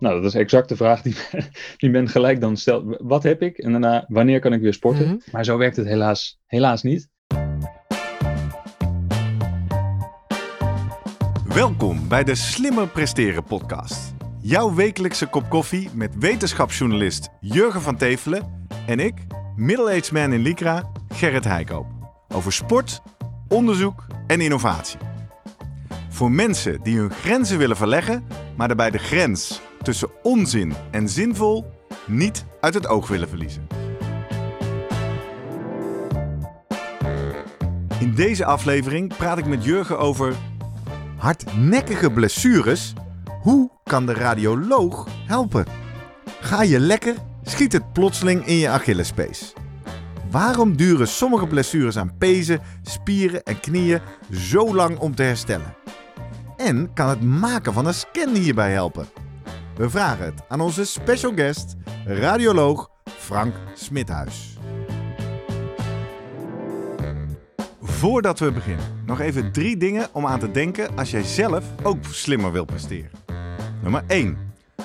Nou, dat is exact de vraag die, die men gelijk dan stelt. Wat heb ik? En daarna, wanneer kan ik weer sporten? Mhm. Maar zo werkt het helaas, helaas niet. Welkom bij de Slimmer Presteren podcast. Jouw wekelijkse kop koffie met wetenschapsjournalist Jurgen van Tevelen en ik, middle-aged man in Lycra, Gerrit Heikoop. Over sport, onderzoek en innovatie. Voor mensen die hun grenzen willen verleggen, maar daarbij de grens tussen onzin en zinvol niet uit het oog willen verliezen. In deze aflevering praat ik met Jurgen over hardnekkige blessures. Hoe kan de radioloog helpen? Ga je lekker, schiet het plotseling in je Achillespees. Waarom duren sommige blessures aan pezen, spieren en knieën zo lang om te herstellen? En kan het maken van een scan hierbij helpen? We vragen het aan onze special guest, radioloog Frank Smithuis. Voordat we beginnen, nog even drie dingen om aan te denken als jij zelf ook slimmer wilt presteren. Nummer 1.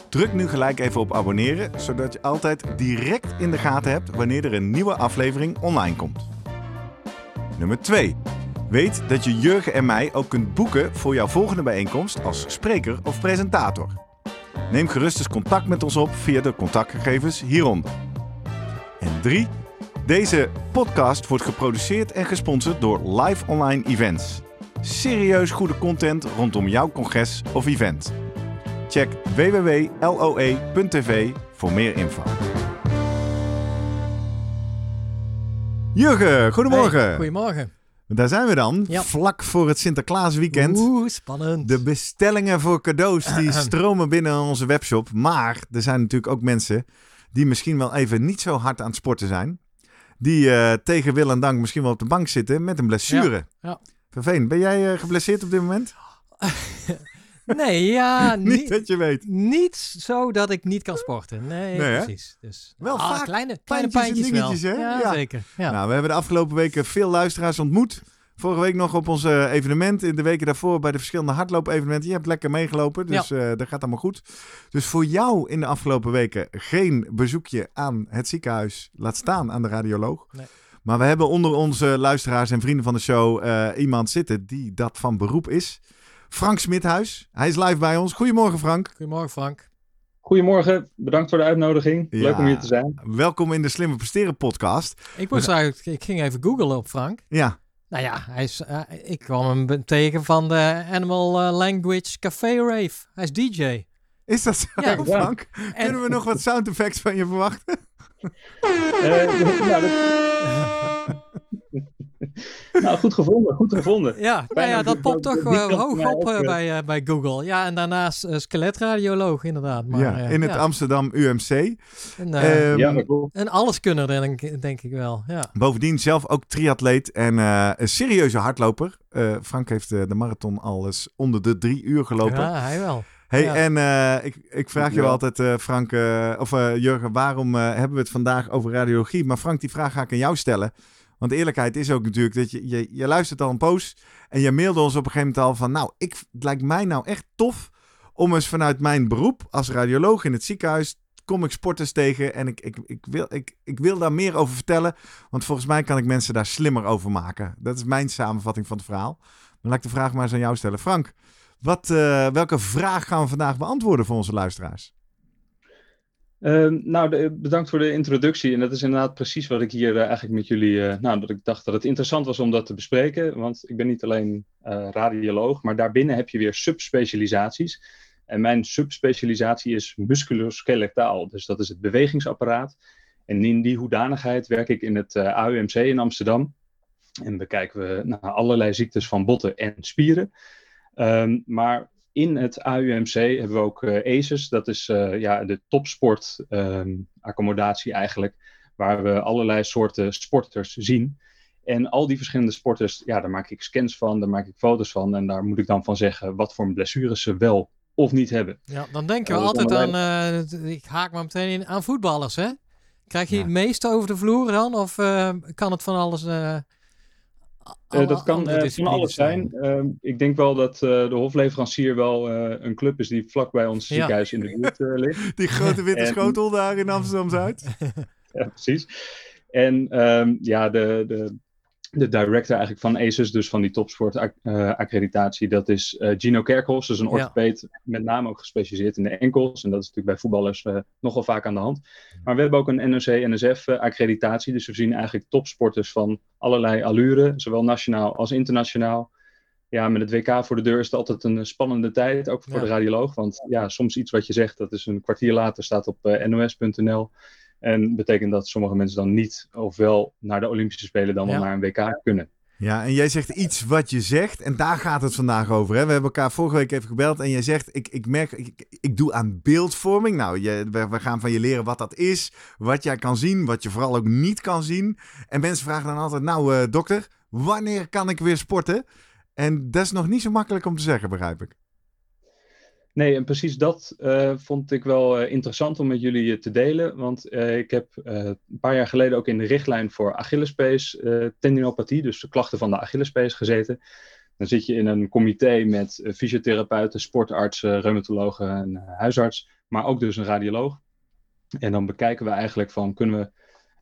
Druk nu gelijk even op abonneren, zodat je altijd direct in de gaten hebt wanneer er een nieuwe aflevering online komt. Nummer 2. Weet dat je Jurgen en mij ook kunt boeken voor jouw volgende bijeenkomst als spreker of presentator. Neem gerust eens contact met ons op via de contactgegevens hieronder. En 3. Deze podcast wordt geproduceerd en gesponsord door Live Online Events. Serieus goede content rondom jouw congres of event. Check www.loe.tv voor meer info. Jurgen, goedemorgen. Goedemorgen. Daar zijn we dan, Ja. vlak voor het Sinterklaasweekend. Oeh, spannend. De bestellingen voor cadeaus die stromen binnen onze webshop. Maar er zijn natuurlijk ook mensen die misschien wel even niet zo hard aan het sporten zijn. Die eh, tegen wil en dank misschien wel op de bank zitten met een blessure. ja. Vervelend. Ben jij eh, geblesseerd op dit moment? Nee, ja, niet niet, dat je weet. niet zo dat ik niet kan sporten. Nee, precies. Dus, Wel ah, vaak kleine, kleine pijntjes pijntjes wel. hè? Ja, Ja. zeker. Ja. Nou, we hebben de afgelopen weken veel luisteraars ontmoet. Vorige week nog op ons eh, evenement. In de weken daarvoor bij de verschillende hardloop-evenementen. Je hebt lekker meegelopen, dus eh, dat gaat allemaal goed. Dus voor jou in de afgelopen weken geen bezoekje aan het ziekenhuis. Laat staan aan de radioloog. Nee. Maar we hebben onder onze luisteraars en vrienden van de show eh, iemand zitten die dat van beroep is. Frank Smithuis. Hij is live bij ons. Goedemorgen Frank. Goedemorgen Frank. Goedemorgen, bedankt voor de uitnodiging. Leuk om hier te zijn. Welkom in de Slimme Presteren podcast. Ik moest eigenlijk, ik ging even googlen op Frank. Ja, Nou ja, hij is, eh, ik kwam hem tegen van de Animal eh, Language Café Rave. Hij is DJ. is dat zo Ja. Frank? Kunnen we nog wat sound effects van je verwachten? Eh, nou, dat- nou, goed gevonden, goed gevonden. Ja, nou ja dat popt toch kant hoog op ook, eh, bij, eh, bij Google. Ja, en daarnaast eh, skeletradioloog inderdaad. Maar, ja, in het ja. Amsterdam UMC. En, Ehm, ja, dat klopt. een alleskunner, denk, ik- denk ik wel. Ja. Bovendien zelf ook triatleet en eh, een serieuze hardloper. Eh, Frank heeft de marathon al eens onder de drie uur gelopen. ja, hij wel. Hey, ja. en eh, ik, ik vraag je wel altijd, eh, Frank, of eh, Jurgen, waarom eh, hebben we het vandaag over radiologie? Maar Frank, die vraag ga ik aan jou stellen. Want eerlijkheid is ook natuurlijk dat je, je, luistert al een poos en je mailde ons op een gegeven moment al van, nou, ik, het lijkt mij nou echt tof om eens vanuit mijn beroep als radioloog in het ziekenhuis kom ik sporters tegen en ik, ik, ik, wil, ik, ik wil daar meer over vertellen. Want volgens mij kan ik mensen daar slimmer over maken. Dat is mijn samenvatting van het verhaal. Dan laat ik de vraag maar eens aan jou stellen. Frank, wat, eh, welke vraag gaan we vandaag beantwoorden voor onze luisteraars? Ehm, nou, bedankt voor de introductie. En dat is inderdaad precies wat ik hier eh, eigenlijk met jullie. eh, nou, dat ik dacht dat het interessant was om dat te bespreken. Want ik ben niet alleen eh, radioloog, maar daarbinnen heb je weer subspecialisaties. En mijn subspecialisatie is musculoskeletaal. Dus dat is het bewegingsapparaat. En in die hoedanigheid werk ik in het AUMC in Amsterdam. En bekijken we naar allerlei ziektes van botten en spieren. Ehm, maar in het AUMC hebben we ook eh ACES. Dat is eh, ja, de topsportaccommodatie eigenlijk. Waar we allerlei soorten sporters zien. En al die verschillende sporters, ja, daar maak ik scans van, daar maak ik foto's van. En daar moet ik dan van zeggen wat voor blessures ze wel of niet hebben. Ja, dan denken we is altijd aan, eh, ik haak maar meteen in, aan voetballers, hè? Krijg je Ja. het meeste over de vloer dan? Of eh, kan het van alles, eh, Uh, dat kan uh, van alles zijn. Uh, ik denk wel dat de hofleverancier wel een club is die vlak bij ons ziekenhuis in de buurt ligt. Die grote witte schotel daar in Amsterdam-Zuid. ja, precies. En ehm, ja, de, de, de director eigenlijk van ACES, dus van die topsportaccreditatie, dat is Gino Kerkhoffs. Dat is een orthopeed, met name ook gespecialiseerd in de enkels. En dat is natuurlijk bij voetballers nogal vaak aan de hand. Maar we hebben ook een NOC-NSF-accreditatie. Dus we zien eigenlijk topsporters van allerlei allure, zowel nationaal als internationaal. Ja, met het WK voor de deur is het altijd een spannende tijd, ook voor de radioloog. Want ja, soms iets wat je zegt, dat is een kwartier later, staat op nos.nl. En betekent dat sommige mensen dan niet, ofwel naar de Olympische Spelen, dan wel naar een WK kunnen. Ja, en jij zegt iets wat je zegt, en daar gaat het vandaag over. Hè? We hebben elkaar vorige week even gebeld en jij zegt, ik, ik merk, ik, ik doe aan beeldvorming. Nou, je, we, we, gaan van je leren wat dat is, wat jij kan zien, wat je vooral ook niet kan zien. En mensen vragen dan altijd, nou uh, dokter, wanneer kan ik weer sporten? En dat is nog niet zo makkelijk om te zeggen, begrijp ik. Nee, en precies dat uh, vond ik wel uh, interessant om met jullie uh, te delen. Want ik heb een paar jaar geleden ook in de richtlijn voor Achillespees tendinopathie, dus de klachten van de Achillespees, gezeten. Dan zit je in een comité met fysiotherapeuten, sportartsen, reumatologen en huisarts, maar ook dus een radioloog. En dan bekijken we eigenlijk van, kunnen we,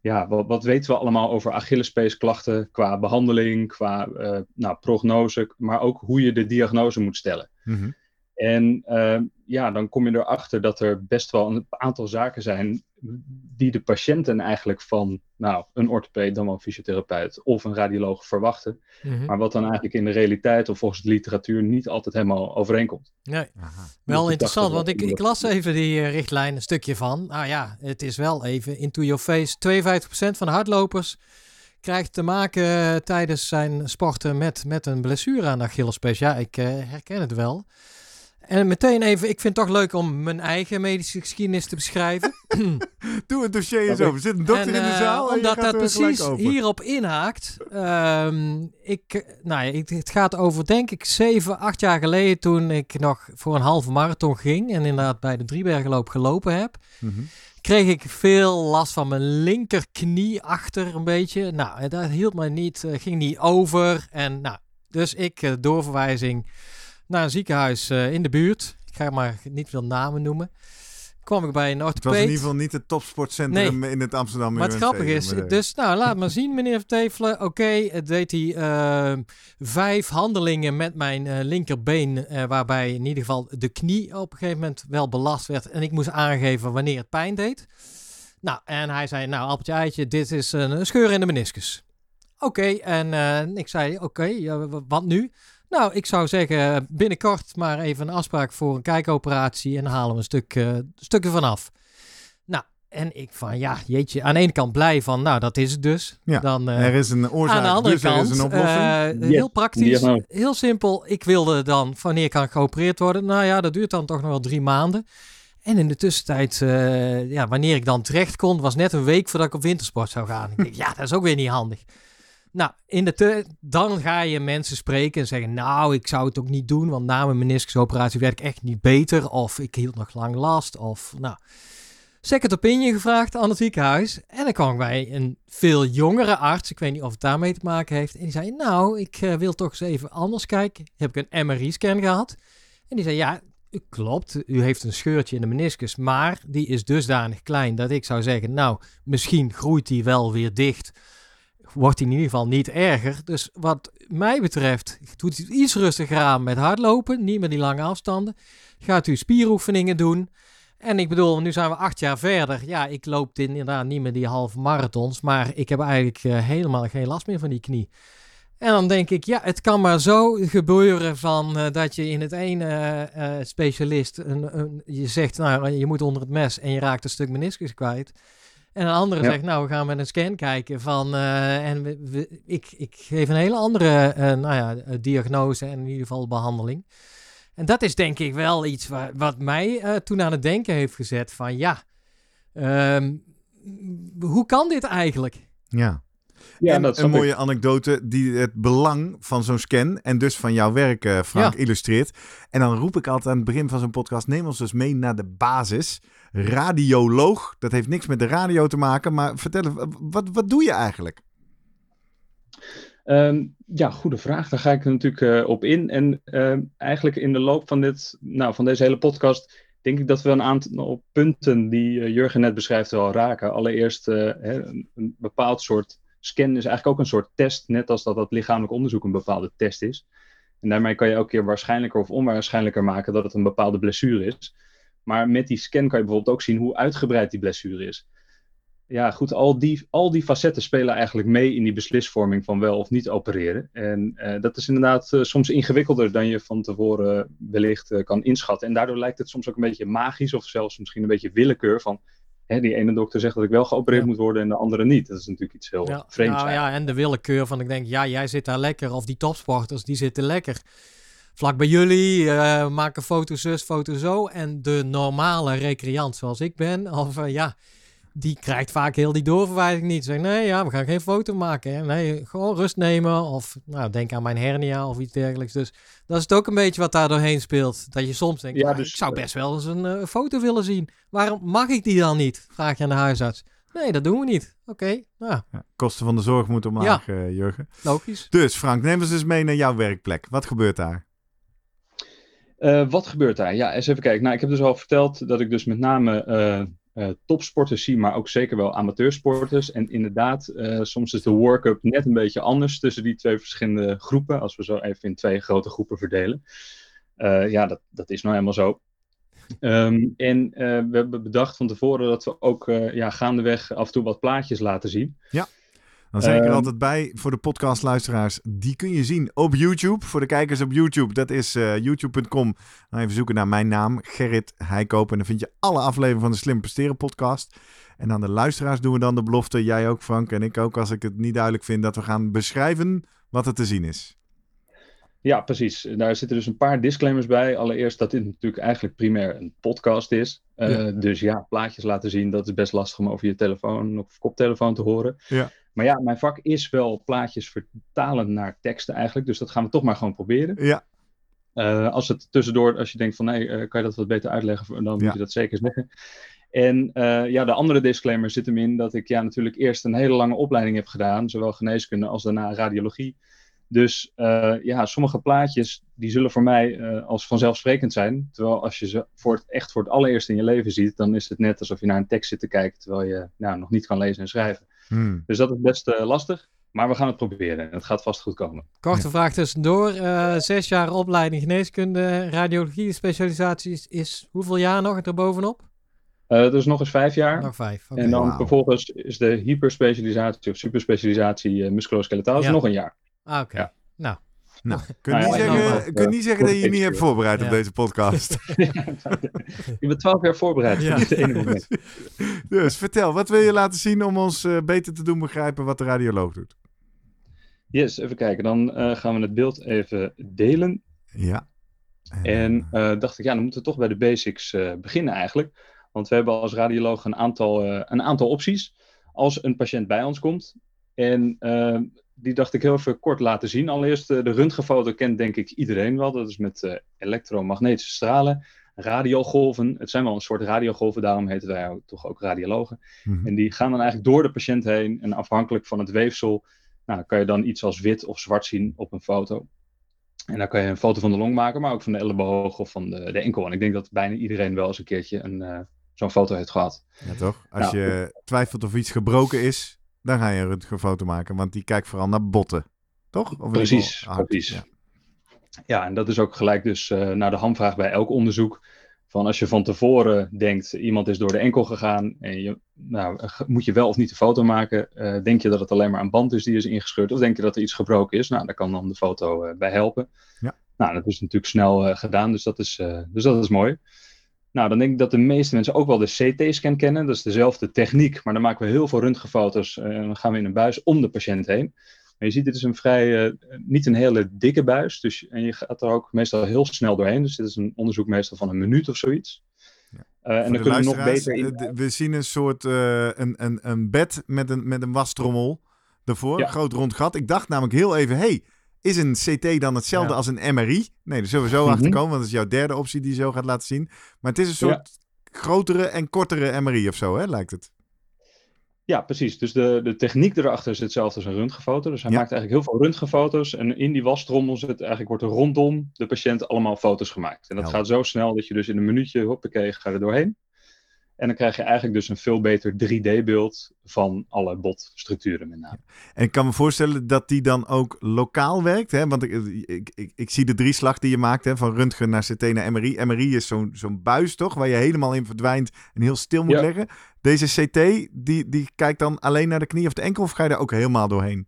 ja, wat, wat weten we allemaal over Achillespeesklachten qua behandeling, qua nou, prognose, maar ook hoe je de diagnose moet stellen. Mm en uh, ja, dan kom je erachter dat er best wel een aantal zaken zijn die de patiënten eigenlijk van nou, een orthopeed, dan wel een fysiotherapeut of een radioloog verwachten. Mm-hmm. Maar wat dan eigenlijk in de realiteit of volgens de literatuur niet altijd helemaal overeenkomt. Nee, wel dus interessant, want ik, ik las even die uh, richtlijn een stukje van. Nou ja, het is wel even into your face. 52% van de hardlopers krijgt te maken uh, tijdens zijn sporten met, met een blessure aan de Achillespees. Ja, ik uh, herken het wel. En meteen even, ik vind het toch leuk om mijn eigen medische geschiedenis te beschrijven. Doe het dossier eens over. Zit een dokter in de eh, zaal? Uh, omdat dat precies hierop inhaakt. Um, ik, nou ja, het gaat over, denk ik, zeven, acht jaar geleden. toen ik nog voor een halve marathon ging. en inderdaad bij de Driebergenloop gelopen heb. Mhm. Kreeg ik veel last van mijn linkerknie achter een beetje. Nou, dat hield mij niet, uh, ging niet over. En nou, dus ik, doorverwijzing naar een ziekenhuis uh, in de buurt. Ik ga maar niet veel namen noemen. Kwam ik bij een orthopeed. Het was in ieder geval niet het topsportcentrum nee. in het Amsterdam. Maar het grappige is, dus nou laat maar zien meneer Vertevelen. Oké, het deed hij uh, vijf handelingen met mijn uh, linkerbeen. waarbij in ieder geval de knie op een gegeven moment wel belast werd. En ik moest aangeven wanneer het pijn deed. Nou, en hij zei, nou appeltje eitje, dit is een, scheur in de meniscus. Oké, en ik zei, oké, wat nu? Nou, ik zou zeggen binnenkort maar even een afspraak voor een kijkoperatie en halen we een stuk, uh, stuk ervan af. Nou, en ik van ja, jeetje, aan de ene kant blij van, nou dat is het dus. Ja, dan, uh, er is een oorzaak, aan de andere dus kant, er is een oplossing. Uh, heel praktisch, heel simpel. Ik wilde dan, wanneer kan ik geopereerd worden? Nou ja, dat duurt dan toch nog wel drie maanden. En in de tussentijd, ja, wanneer ik dan terecht kon, was net een week voordat ik op wintersport zou gaan. Ik denk, ja, dat is ook weer niet handig. Nou, in de dan ga je mensen spreken en zeggen: Nou, ik zou het ook niet doen, want na mijn meniscusoperatie werd ik echt niet beter. Of ik hield nog lang last. Of nou. Second opinion gevraagd aan het ziekenhuis. En dan kwam ik bij een veel jongere arts. Ik weet niet of het daarmee te maken heeft. En die zei: Nou, ik uh, wil toch eens even anders kijken. Heb ik een MRI-scan gehad. En die zei: Ja, klopt. U heeft een scheurtje in de meniscus. Maar die is dusdanig klein dat ik zou zeggen: Nou, misschien groeit die wel weer dicht wordt hij in ieder geval niet erger. Dus wat mij betreft doet hij iets rustiger aan met hardlopen, niet met die lange afstanden. Gaat u spieroefeningen doen. En ik bedoel, nu zijn we acht jaar verder. Ja, ik loop inderdaad niet meer die halve marathons, maar ik heb eigenlijk uh, helemaal geen last meer van die knie. En dan denk ik, ja, het kan maar zo gebeuren van uh, dat je in het ene uh, specialist, een, een, je zegt, nou, je moet onder het mes en je raakt een stuk meniscus kwijt. En een andere zegt, nou, we gaan met een scan kijken van... Uh, en we, ik, ik geef een hele andere uh, nou ja, eh, diagnose en in ieder geval behandeling. En dat is denk ik wel iets waar, wat mij uh, toen aan het denken heeft gezet van... Ja, um, hoe kan dit eigenlijk? Ja. Ja, en dat een mooie anekdote die het belang van zo'n scan en dus van jouw werk, Frank, illustreert. En dan roep ik altijd aan het begin van zo'n podcast: neem ons dus mee naar de basis radioloog. Dat heeft niks met de radio te maken, maar vertel, wat, wat doe je eigenlijk? Ehm, ja, goede vraag. Daar ga ik natuurlijk op in. En ehm, eigenlijk in de loop van, dit, nou, van deze hele podcast denk ik dat we een aantal punten die Jurgen net beschrijft wel raken. Allereerst een, een bepaald soort scan is eigenlijk ook een soort test, net als dat dat lichamelijk onderzoek een bepaalde test is. En daarmee kan je elke keer waarschijnlijker of onwaarschijnlijker maken dat het een bepaalde blessure is. Maar met die scan kan je bijvoorbeeld ook zien hoe uitgebreid die blessure is. Ja, goed, al die, al die facetten spelen eigenlijk mee in die beslisvorming van wel of niet opereren. En uh, dat is inderdaad uh, soms ingewikkelder dan je van tevoren wellicht uh, kan inschatten. En daardoor lijkt het soms ook een beetje magisch of zelfs misschien een beetje willekeur van hè, die ene dokter zegt dat ik wel geopereerd ja. moet worden en de andere niet. Dat is natuurlijk iets heel ja, vreemds. Nou, ja, en de willekeur van ik denk, ja, jij zit daar lekker. Of die topsporters, die zitten lekker. Vlak bij jullie, uh, maken foto zus, foto zo. En de normale recreant zoals ik ben, of uh, ja, die krijgt vaak heel die doorverwijzing niet. Zeg, nee, ja, we gaan geen foto maken. Hè. Nee, gewoon rust nemen. Of nou, denk aan mijn hernia of iets dergelijks. Dus dat is het ook een beetje wat daar doorheen speelt. Dat je soms denkt, ja, dus, ik zou best wel eens een uh, foto willen zien. Waarom mag ik die dan niet? Vraag je aan de huisarts. Nee, dat doen we niet. Oké, okay, nou. ja, kosten van de zorg moeten omlaag, ja. uh, Jurgen. Logisch. Dus Frank, neem ons eens mee naar jouw werkplek. Wat gebeurt daar? Uh, wat gebeurt daar? Ja, eens even kijken. Nou, ik heb dus al verteld dat ik dus met name uh, topsporters zie, maar ook zeker wel amateursporters. En inderdaad, soms is de workup net een beetje anders tussen die twee verschillende groepen. Als we zo even in twee grote groepen verdelen. Ja, dat, dat is nou helemaal zo. Um, en we hebben bedacht van tevoren dat we ook ja, gaandeweg af en toe wat plaatjes laten zien. Ja. Dan zeg ik er altijd bij voor de podcastluisteraars. Die kun je zien op YouTube. Voor de kijkers op YouTube. Dat is uh, youtube.com. Dan even zoeken naar mijn naam. Gerrit Heikoop. En dan vind je alle afleveringen van de Slim Presteren podcast. En aan de luisteraars doen we dan de belofte. Jij ook Frank en ik ook als ik het niet duidelijk vind. Dat we gaan beschrijven wat er te zien is. Ja, precies. Daar zitten dus een paar disclaimers bij. Allereerst dat dit natuurlijk eigenlijk primair een podcast is. Uh, ja. Dus ja, plaatjes laten zien, dat is best lastig om over je telefoon of koptelefoon te horen. Ja. Maar ja, mijn vak is wel plaatjes vertalen naar teksten eigenlijk. Dus dat gaan we toch maar gewoon proberen. Ja. Uh, als het tussendoor, als je denkt van nee, uh, kan je dat wat beter uitleggen, dan moet Ja. je dat zeker zeggen. En uh, ja, de andere disclaimer zit hem in dat ik ja natuurlijk eerst een hele lange opleiding heb gedaan, zowel geneeskunde als daarna radiologie. Dus uh, ja, sommige plaatjes die zullen voor mij als vanzelfsprekend zijn. Terwijl als je ze voor het, echt voor het allereerst in je leven ziet, dan is het net alsof je naar een tekst zit te kijken terwijl je nou, nog niet kan lezen en schrijven. Hmm. Dus dat is best uh, lastig, maar we gaan het proberen en het gaat vast goed komen. Korte vraag tussendoor. Uh, zes jaar opleiding geneeskunde, radiologie, specialisaties is hoeveel jaar nog erbovenop? Uh, dus nog eens vijf jaar. Nog vijf. Okay. En dan vervolgens is de hyperspecialisatie of superspecialisatie uh, Ja. nog een jaar. Ah, oké. Ja. Nou, Nou, kun Nou je ja, niet zeggen, kun je eh, niet zeggen dat je je niet hebt voor voorbereid op deze podcast. Je bent twaalf jaar voorbereid. Niet het ene moment. dus vertel, wat wil je laten zien om ons uh, beter te doen begrijpen wat de radioloog doet? Yes, even kijken. Dan uh, gaan we het beeld even delen. Ja. En uh, dacht ik, ja, dan moeten we toch bij de basics uh, beginnen eigenlijk. Want we hebben als radioloog een aantal, uh, een aantal opties als een patiënt bij ons komt. En die dacht ik heel even kort laten zien. Allereerst uh, de röntgenfoto kent denk ik iedereen wel. Dat is met uh, elektromagnetische stralen, radiogolven. Het zijn wel een soort radiogolven, daarom heten wij ook, toch ook radiologen. Mhm. En die gaan dan eigenlijk door de patiënt heen. En afhankelijk van het weefsel nou, kan je dan iets als wit of zwart zien op een foto. En dan kan je een foto van de long maken, maar ook van de elleboog of van de, de enkel. En ik denk dat bijna iedereen wel eens een keertje een, uh, zo'n foto heeft gehad. Ja, toch? Als nou, je twijfelt of iets gebroken is, dan ga je een röntgenfoto maken, want die kijkt vooral naar botten. Toch? Of precies, precies. Ja. ja, en dat is ook gelijk dus uh, naar de hamvraag bij elk onderzoek. Van als je van tevoren denkt, iemand is door de enkel gegaan en je, nou, moet je wel of niet een foto maken? Uh, denk je dat het alleen maar een band is die is ingescheurd? Of denk je dat er iets gebroken is? Nou, daar kan dan de foto uh, bij helpen. Ja. Nou, dat is natuurlijk snel gedaan, dus dat, is, dus dat is mooi. Nou, dan denk ik dat de meeste mensen ook wel de CT-scan kennen. Dat is dezelfde techniek, maar dan maken we heel veel röntgenfoto's en dan gaan we in een buis om de patiënt heen. Maar je ziet, dit is een vrij, uh, niet een hele dikke buis. Dus, en je gaat er ook meestal heel snel doorheen. Dus dit is een onderzoek meestal van een minuut of zoiets. Ja. Uh, en dan kunnen we nog beter... In... eh, We zien een soort uh, een, een, een bed met een, met een wastrommel ervoor. Ja. Een groot rond gat. Ik dacht namelijk heel even, hey, is een CT dan hetzelfde ja. als een MRI? Nee, daar zullen we zo mm -hmm. achter komen. Want dat is jouw derde optie die je zo gaat laten zien. Maar het is een soort grotere en kortere MRI of zo, hè, lijkt het. Ja, precies. Dus de, de techniek erachter is hetzelfde als een röntgenfoto. Dus hij Ja. maakt eigenlijk heel veel röntgenfoto's. En in die wastrommel zit eigenlijk wordt er rondom de patiënt allemaal foto's gemaakt. En dat Helder. gaat zo snel dat je dus in een minuutje, hoppakee, ga er doorheen. En dan krijg je eigenlijk dus een veel beter 3D-beeld van alle botstructuren met name. En ik kan me voorstellen dat die dan ook lokaal werkt. Hè? Want ik, ik, ik, ik zie de drieslag die je maakt hè? van röntgen naar CT naar MRI. MRI is zo'n zo'n buis toch, waar je helemaal in verdwijnt en heel stil moet Ja. leggen. Deze CT, die, die kijkt dan alleen naar de knie of de enkel of ga je daar ook helemaal doorheen?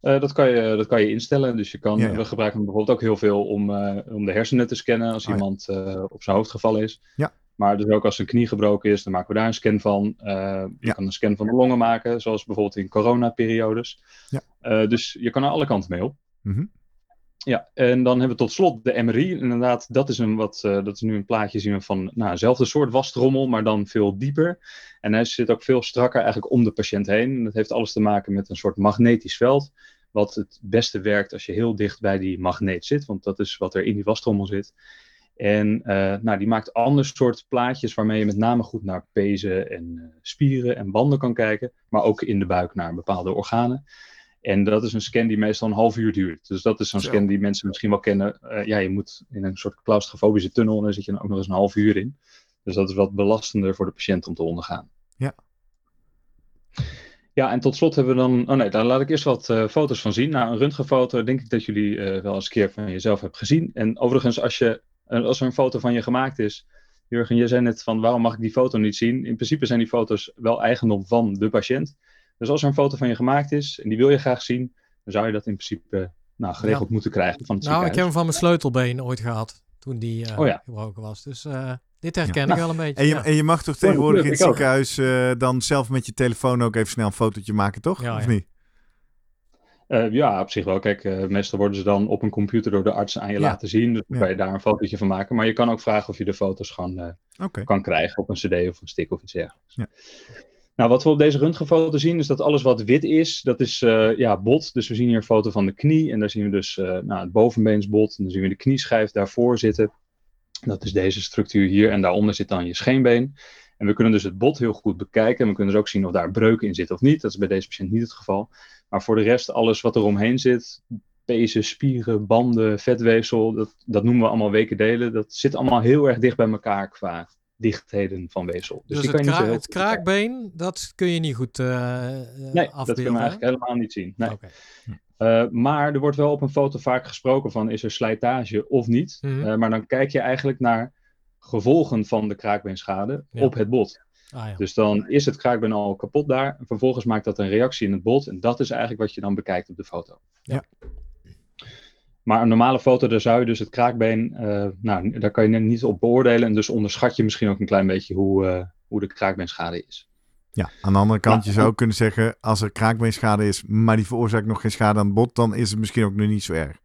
Eh, dat, kan je, dat kan je instellen. Dus je kan, Ja, ja. we gebruiken hem bijvoorbeeld ook heel veel om, eh, om de hersenen te scannen als Oh, iemand eh, op zijn hoofd gevallen is. Ja. Maar dus ook als een knie gebroken is, dan maken we daar een scan van. Eh, je Ja. kan een scan van de longen maken, zoals bijvoorbeeld in coronaperiodes. Ja. Eh, dus je kan er alle kanten mee op. Mhm. Ja, en dan hebben we tot slot de MRI. Inderdaad, dat is, een wat, eh, dat is nu een plaatje zien we van nou, eenzelfde soort wastrommel, maar dan veel dieper. En hij zit ook veel strakker eigenlijk om de patiënt heen. En dat heeft alles te maken met een soort magnetisch veld. Wat het beste werkt als je heel dicht bij die magneet zit, want dat is wat er in die wastrommel zit. En eh, nou, die maakt ander soort plaatjes waarmee je met name goed naar pezen en eh, spieren en banden kan kijken. Maar ook in de buik naar bepaalde organen. En dat is een scan die meestal een half uur duurt. Dus dat is zo'n Zo. scan die mensen misschien wel kennen. Eh, ja, je moet in een soort claustrofobische tunnel en daar zit je dan ook nog eens een half uur in. Dus dat is wat belastender voor de patiënt om te ondergaan. Ja. Ja, en tot slot hebben we dan. Oh nee, daar laat ik eerst wat foto's van zien. Nou, een röntgenfoto denk ik dat jullie wel eens een keer van jezelf hebben gezien. En overigens, als, je, als er een foto van je gemaakt is. Jurgen, je zei net van waarom mag ik die foto niet zien? In principe zijn die foto's wel eigendom van de patiënt. Dus als er een foto van je gemaakt is en die wil je graag zien, dan zou je dat in principe nou, geregeld moeten krijgen van het Nou, ik heb hem van mijn sleutelbeen ooit gehad. Toen die eh, Oh ja. gebroken was. Dus eh, dit herken Ja. ik wel een beetje. En je, ja. en je mag toch tegenwoordig in het ziekenhuis eh, dan zelf met je telefoon ook even snel een fotootje maken, toch? Ja, of ja. niet? Eh, ja, op zich wel. Kijk, eh, meestal worden ze dan op een computer door de arts aan je Ja. laten zien. Dus dan Ja. kan je daar een fotootje van maken. Maar je kan ook vragen of je de foto's gewoon eh, kan krijgen op een cd of een stick of iets dergelijks. Ja. Nou, wat we op deze röntgenfoto zien is dat alles wat wit is, dat is ja, bot. Dus we zien hier een foto van de knie en daar zien we dus nou, het bovenbeensbot. En dan zien we de knieschijf daarvoor zitten. Dat is deze structuur hier en daaronder zit dan je scheenbeen. En we kunnen dus het bot heel goed bekijken. En we kunnen dus ook zien of daar breuken in zitten of niet. Dat is bij deze patiënt niet het geval. Maar voor de rest, alles wat er omheen zit, pezen, spieren, banden, vetweefsel, dat, dat noemen we allemaal wekendelen. Dat zit allemaal heel erg dicht bij elkaar qua dichtheden van weefsel. Dus, Dus, die het, kan je niet het kraakbeen, dat kun je niet goed eh, Nee, dat we hè? eigenlijk helemaal niet zien. Nee. Oké. Eh, maar er wordt wel op een foto vaak gesproken van is er slijtage of niet. Mhm. Maar dan kijk je eigenlijk naar gevolgen van de kraakbeenschade Ja. op het bot. Ah, ja. Dus dan is het kraakbeen al kapot daar. En vervolgens maakt dat een reactie in het bot. En dat is eigenlijk wat je dan bekijkt op de foto. Ja. Maar een normale foto, daar zou je dus het kraakbeen, eh, nou, daar kan je net niet op beoordelen. En dus onderschat je misschien ook een klein beetje hoe, eh, hoe de kraakbeenschade is. Ja, aan de andere kant, Nou, je zou ook kunnen zeggen, als er kraakbeenschade is, maar die veroorzaakt nog geen schade aan het bot, dan is het misschien ook nog niet zo erg.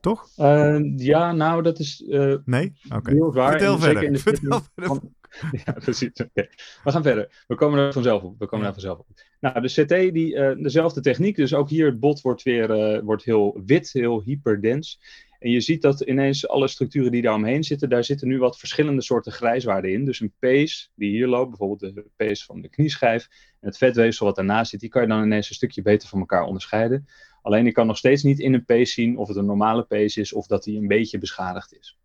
Toch? Eh, ja, nou, dat is eh Nee? Oké. heel waar. Vertel verder. in de Vertel verder. Ja, precies. We gaan verder. We komen er vanzelf op. We komen Ja. daar vanzelf op. Nou, de CT, die, eh, dezelfde techniek. Dus ook hier het bot wordt weer eh, wordt heel wit, heel hyperdens. En je ziet dat ineens alle structuren die daar omheen zitten, daar zitten nu wat verschillende soorten grijswaarden in. Dus een pees die hier loopt, bijvoorbeeld de pees van de knieschijf. En het vetweefsel wat daarnaast zit, die kan je dan ineens een stukje beter van elkaar onderscheiden. Alleen ik kan nog steeds niet in een pees zien of het een normale pees is of dat die een beetje beschadigd is.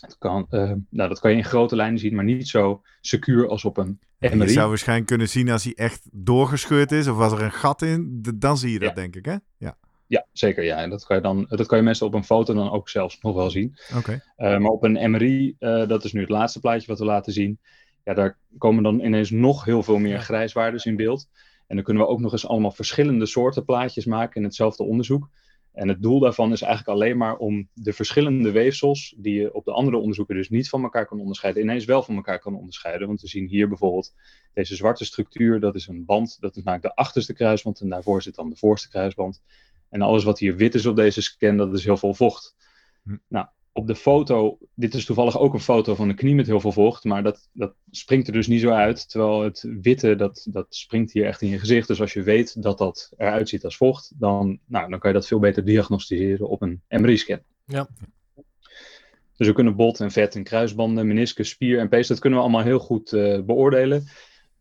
Het kan, eh, nou, dat kan je in grote lijnen zien, maar niet zo secuur als op een En je MRI. zou waarschijnlijk kunnen zien als hij echt doorgescheurd is, of was er een gat in, dan zie je dat Ja. denk ik, hè? Ja, Ja, zeker. Ja. En dat kan je dan, dat kan je meestal op een foto dan ook zelfs nog wel zien. oké. Eh, maar op een MRI, eh, dat is nu het laatste plaatje wat we laten zien. Ja, daar komen dan ineens nog heel veel meer grijswaardes in beeld. En dan kunnen we ook nog eens allemaal verschillende soorten plaatjes maken in hetzelfde onderzoek. En het doel daarvan is eigenlijk alleen maar om de verschillende weefsels, die je op de andere onderzoeken dus niet van elkaar kan onderscheiden, ineens wel van elkaar kan onderscheiden. Want we zien hier bijvoorbeeld deze zwarte structuur, dat is een band, dat is namelijk de achterste kruisband en daarvoor zit dan de voorste kruisband. En alles wat hier wit is op deze scan, dat is heel veel vocht. Hm. Nou, op de foto, dit is toevallig ook een foto van een knie met heel veel vocht, maar dat, dat springt er dus niet zo uit. Terwijl het witte, dat, dat springt hier echt in je gezicht. Dus als je weet dat dat eruit ziet als vocht, dan, nou, dan kan je dat veel beter diagnosticeren op een MRI-scan. Ja. Dus we kunnen bot en vet en kruisbanden, meniscus, spier en pees, dat kunnen we allemaal heel goed eh, beoordelen.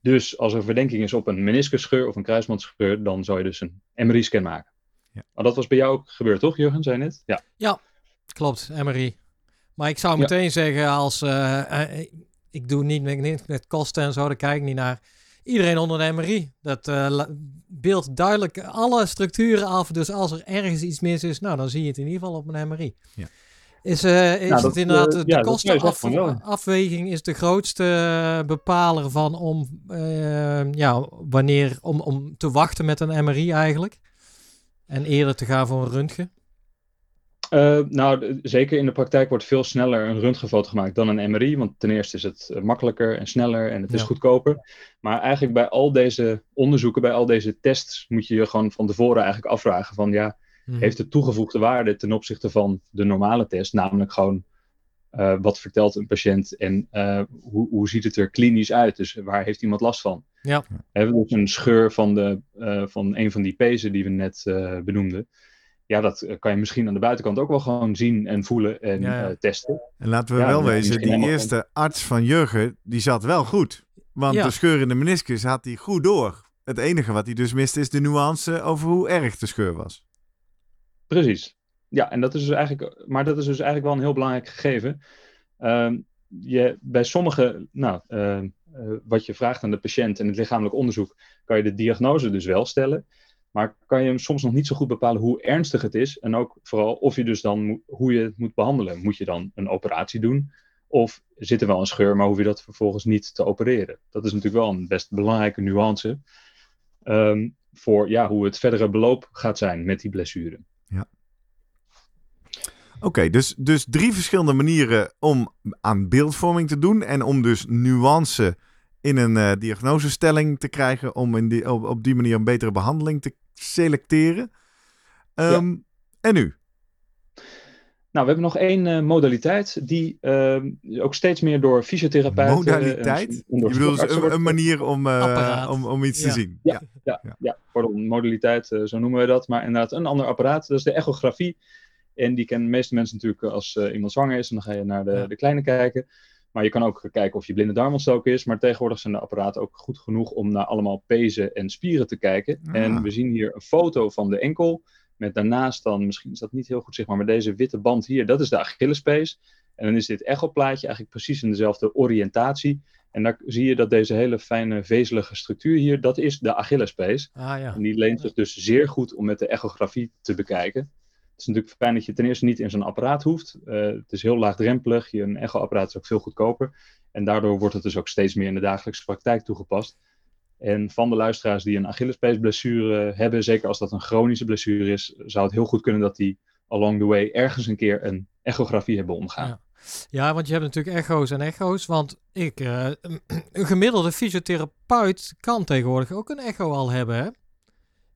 Dus als er verdenking is op een meniscusscheur of een kruisbandscheur, dan zou je dus een MRI-scan maken. Ja. Maar dat was bij jou ook gebeurd, toch, Jurgen, zei je net? Ja, ja klopt, MRI. Maar ik zou meteen zeggen, als uh, ik doe niet met, met kosten en zo, daar kijk ik niet naar. Iedereen onder de MRI. Dat uh, beeldt duidelijk alle structuren af. Dus als er ergens iets mis is, nou, dan zie je het in ieder geval op een MRI. Ja. Is, uh, is nou, het inderdaad, de ja, kostenafweging is de grootste bepaler van om, ja, wanneer, om, om te wachten met een MRI eigenlijk? En eerder te gaan voor een röntgen? Uh, nou, zeker in de praktijk wordt veel sneller een röntgenfoto gemaakt dan een MRI. Want ten eerste is het eh, makkelijker en sneller en het is goedkoper. Maar eigenlijk bij al deze onderzoeken, bij al deze tests, moet je je gewoon van tevoren eigenlijk afvragen van ja, mhm. heeft het toegevoegde waarde ten opzichte van de normale test? Namelijk gewoon uh, wat vertelt een patiënt en hoe, hoe ziet het er klinisch uit? Dus waar heeft iemand last van? Ja. We hebben dus een scheur van, de, van een van die pezen die we net benoemden ja, dat eh, kan je misschien aan de buitenkant ook wel gewoon zien en voelen en eh, testen. En laten we wel wezen, die eerste arts van Jurgen, die zat wel goed. Want de scheur in de meniscus had hij goed door. Het enige wat hij dus miste is de nuance over hoe erg de scheur was. Precies. Ja, en dat is dus eigenlijk, maar dat is dus eigenlijk wel een heel belangrijk gegeven. Uh, je, bij sommige, nou, uh, wat je vraagt aan de patiënt en het lichamelijk onderzoek, kan je de diagnose dus wel stellen. Maar kan je hem soms nog niet zo goed bepalen hoe ernstig het is. En ook vooral of je dus dan hoe je het moet behandelen. Moet je dan een operatie doen? Of zit er wel een scheur, maar hoef je dat vervolgens niet te opereren? Dat is natuurlijk wel een best belangrijke nuance. Um, voor ja, hoe het verdere beloop gaat zijn met die blessure. Ja. Oké, dus, dus drie verschillende manieren om aan beeldvorming te doen. En om dus nuance in een uh, diagnosestelling te krijgen om in die, op, op, die manier een betere behandeling te selecteren. Ehm, en nu? Nou, we hebben nog één uh, modaliteit die uh, ook steeds meer door fysiotherapeuten... Modaliteit? Je bedoelt dus een, een, manier om, uh, om, om iets ja. te zien? Ja, ja, ja. ja. pardon, modaliteit, zo noemen we dat. Maar inderdaad, een ander apparaat, dat is de echografie. En die kennen de meeste mensen natuurlijk als iemand zwanger is. En dan ga je naar de, de kleine kijken. Maar je kan ook kijken of je blinde darmontstook is. Maar tegenwoordig zijn de apparaten ook goed genoeg om naar allemaal pezen en spieren te kijken. Ah. En we zien hier een foto van de enkel. Met daarnaast dan, misschien is dat niet heel goed zichtbaar, maar deze witte band hier, dat is de Achillespees. En dan is dit echoplaatje eigenlijk precies in dezelfde oriëntatie. En daar zie je dat deze hele fijne vezelige structuur hier, dat is de Achillespees. Ah, ja. En die leent zich dus zeer goed om met de echografie te bekijken. Het is natuurlijk fijn dat je ten eerste niet in zo'n apparaat hoeft. Uh, het is heel laagdrempelig. Je, een echo-apparaat is ook veel goedkoper. En daardoor wordt het dus ook steeds meer in de dagelijkse praktijk toegepast. En van de luisteraars die een Achillespeesblessure hebben, zeker als dat een chronische blessure is, zou het heel goed kunnen dat die along the way ergens een keer een echografie hebben omgaan. Ja. Want je hebt natuurlijk echo's en echo's. Want ik, uh, een gemiddelde fysiotherapeut kan tegenwoordig ook een echo al hebben. Hè?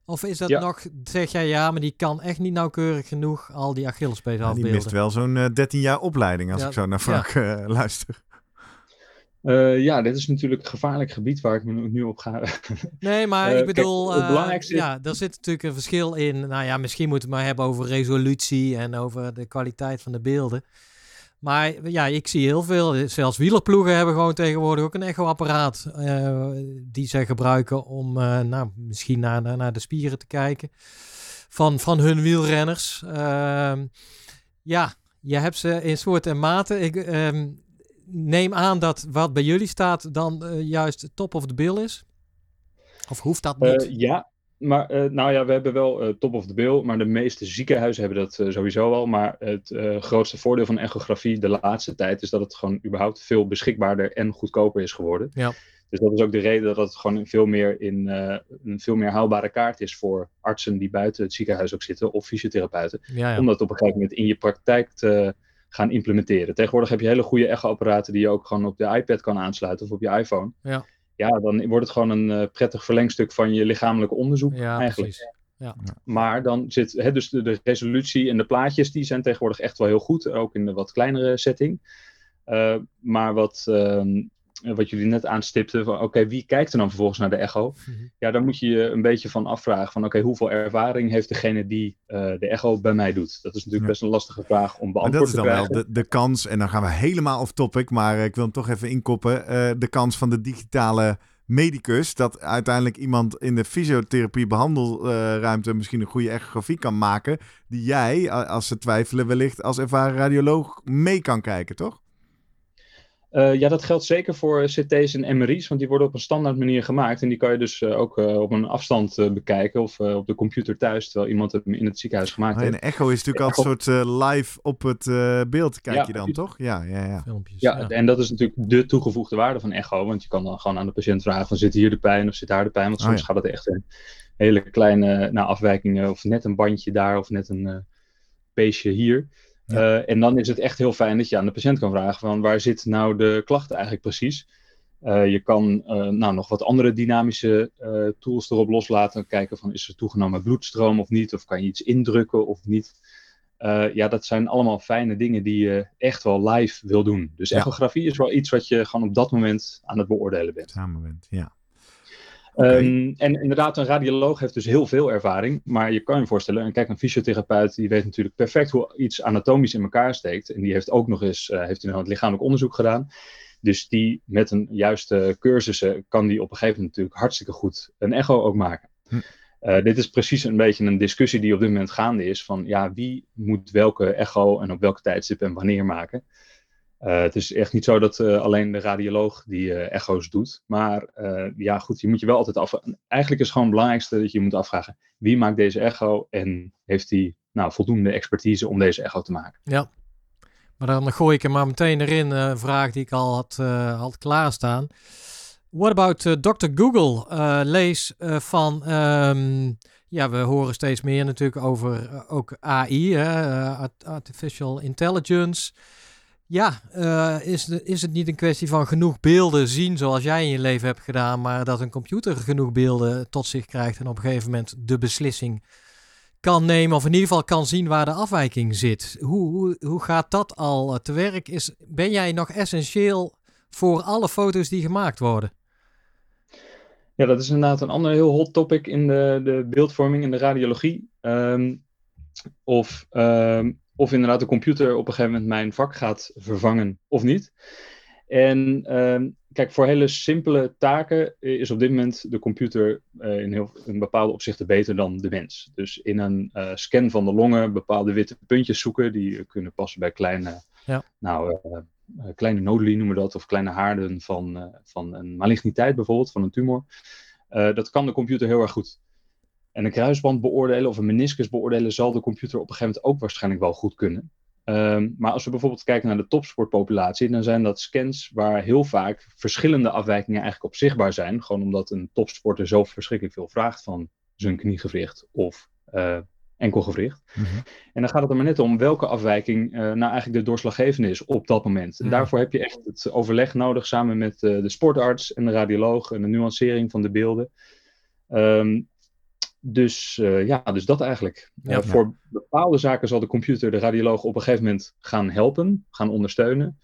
Of is dat nog, zeg jij ja, maar die kan echt niet nauwkeurig genoeg al die Achillespees ja, afbeelden. Die mist wel zo'n uh, eh, 13 jaar opleiding als ik zo naar Frank ja. uh, luister. Uh, ja, dit is natuurlijk een gevaarlijk gebied waar ik me nu op ga. nee, maar ik bedoel, kijk, het belangrijkste... ja, daar zit natuurlijk een verschil in. Nou ja, misschien moeten we het maar hebben over resolutie en over de kwaliteit van de beelden. Maar ja, ik zie heel veel. Zelfs wielerploegen hebben gewoon tegenwoordig ook een echoapparaat. Uh, die ze gebruiken om uh, nou, misschien naar, naar de spieren te kijken. Van, van hun wielrenners. Uh, ja, je hebt ze in soort en mate. Ik ehm, neem aan dat wat bij jullie staat dan eh, juist top of the bill is. Of hoeft dat niet? ja, maar uh, nou ja, we hebben wel uh, top of the bill, maar de meeste ziekenhuizen hebben dat uh, sowieso al. Maar het grootste voordeel van echografie de laatste tijd is dat het gewoon überhaupt veel beschikbaarder en goedkoper is geworden. Ja. Dus dat is ook de reden dat het gewoon veel meer in, een veel meer haalbare kaart is voor artsen die buiten het ziekenhuis ook zitten of fysiotherapeuten. Ja, ja. Om dat op een gegeven moment in je praktijk te gaan implementeren. Tegenwoordig heb je hele goede echo-apparaten die je ook gewoon op de iPad kan aansluiten of op je iPhone. Ja ja, dan wordt het gewoon een uh, prettig verlengstuk van je lichamelijk onderzoek ja, eigenlijk. Precies. Ja. Maar dan zit hè, dus de, de, resolutie en de plaatjes, die zijn tegenwoordig echt wel heel goed, ook in de wat kleinere setting. Uh, maar wat, uh, wat jullie net aanstipten, van oké, wie kijkt er dan vervolgens naar de echo? Mhm. Ja, daar moet je je een beetje van afvragen van oké, hoeveel ervaring heeft degene die uh, de echo bij mij doet? Dat is natuurlijk best een lastige vraag om beantwoord te krijgen. Dat is dan wel de, de kans, en dan gaan we helemaal off topic, maar ik wil hem toch even inkoppen, uh, de kans van de digitale medicus, dat uiteindelijk iemand in de fysiotherapie behandelruimte misschien een goede echografie kan maken, die jij, als ze twijfelen, wellicht als ervaren radioloog mee kan kijken, toch? Uh, ja, dat geldt zeker voor CT's en MRI's, want die worden op een standaard manier gemaakt. En die kan je dus uh, ook uh, op een afstand bekijken of op de computer thuis, terwijl iemand het in het ziekenhuis gemaakt oh, heeft. En echo is natuurlijk al een soort live op het beeld, kijk ja, je dan, toch? Ja, ja, ja. Filmpjes, ja, ja, en dat is natuurlijk de toegevoegde waarde van echo, want je kan dan gewoon aan de patiënt vragen van zit hier de pijn of zit daar de pijn, want soms oh, gaat het echt in hele kleine nou, afwijkingen of net een bandje daar of net een peesje hier. Uh, en dan is het echt heel fijn dat je aan de patiënt kan vragen van waar zit nou de klacht eigenlijk precies. Uh, je kan uh, nou, nog wat andere dynamische tools erop loslaten. Kijken van is er toegenomen bloedstroom of niet. Of kan je iets indrukken of niet. ja, dat zijn allemaal fijne dingen die je echt wel live wil doen. Dus ja. echografie is wel iets wat je gewoon op dat moment aan het beoordelen bent. Samen bent, ja. Um, en inderdaad, een radioloog heeft dus heel veel ervaring. Maar je kan je voorstellen, en kijk, een fysiotherapeut die weet natuurlijk perfect hoe iets anatomisch in elkaar steekt. En die heeft ook nog eens uh, heeft het lichamelijk onderzoek gedaan. Dus die met een juiste cursussen kan die op een gegeven moment natuurlijk hartstikke goed een echo ook maken. Hm. Uh, dit is precies een beetje een discussie die op dit moment gaande is van ja, wie moet welke echo en op welke tijdstip en wanneer maken. Uh, het is echt niet zo dat uh, alleen de radioloog die uh, echo's doet. Maar ja, goed, je moet je wel altijd af. Eigenlijk is het gewoon het belangrijkste dat je moet afvragen: wie maakt deze echo en heeft hij nou, voldoende expertise om deze echo te maken? Ja, maar dan gooi ik er maar meteen erin een vraag die ik al had, klaarstaan. What about Dr. Google? lees van. Um, ja, we horen steeds meer natuurlijk over ook AI, Artificial Intelligence. Ja, uh, is, is het niet een kwestie van genoeg beelden zien zoals jij in je leven hebt gedaan, maar dat een computer genoeg beelden tot zich krijgt en op een gegeven moment de beslissing kan nemen, of in ieder geval kan zien waar de afwijking zit. Hoe, hoe, hoe gaat dat al te werk? Is, ben jij nog essentieel voor alle foto's die gemaakt worden? Ja, dat is inderdaad een ander heel hot topic in de, de beeldvorming en de radiologie. Um, of um, of inderdaad de computer op een gegeven moment mijn vak gaat vervangen of niet. En uh, kijk, voor hele simpele taken is op dit moment de computer uh, in, heel, in bepaalde opzichten beter dan de mens. Dus in een uh, scan van de longen bepaalde witte puntjes zoeken die kunnen passen bij kleine, ja. nou, uh, kleine noduli noemen we dat, of kleine haarden van, van een maligniteit bijvoorbeeld, van een tumor. dat kan de computer heel erg goed. En een kruisband beoordelen of een meniscus beoordelen zal de computer op een gegeven moment ook waarschijnlijk wel goed kunnen. Um, maar als we bijvoorbeeld kijken naar de topsportpopulatie, dan zijn dat scans waar heel vaak verschillende afwijkingen eigenlijk op zichtbaar zijn. Gewoon omdat een topsporter zo verschrikkelijk veel vraagt van zijn kniegewricht of uh, enkelgewricht. Mm -hmm. En dan gaat het er maar net om welke afwijking uh, nou eigenlijk de doorslaggevende is op dat moment. En mm -hmm. daarvoor heb je echt het overleg nodig samen met uh, de sportarts en de radioloog en de nuancering van de beelden. Um, dus uh, ja, dus dat eigenlijk. Ja, uh, voor bepaalde zaken zal de computer de radioloog op een gegeven moment gaan helpen, gaan ondersteunen.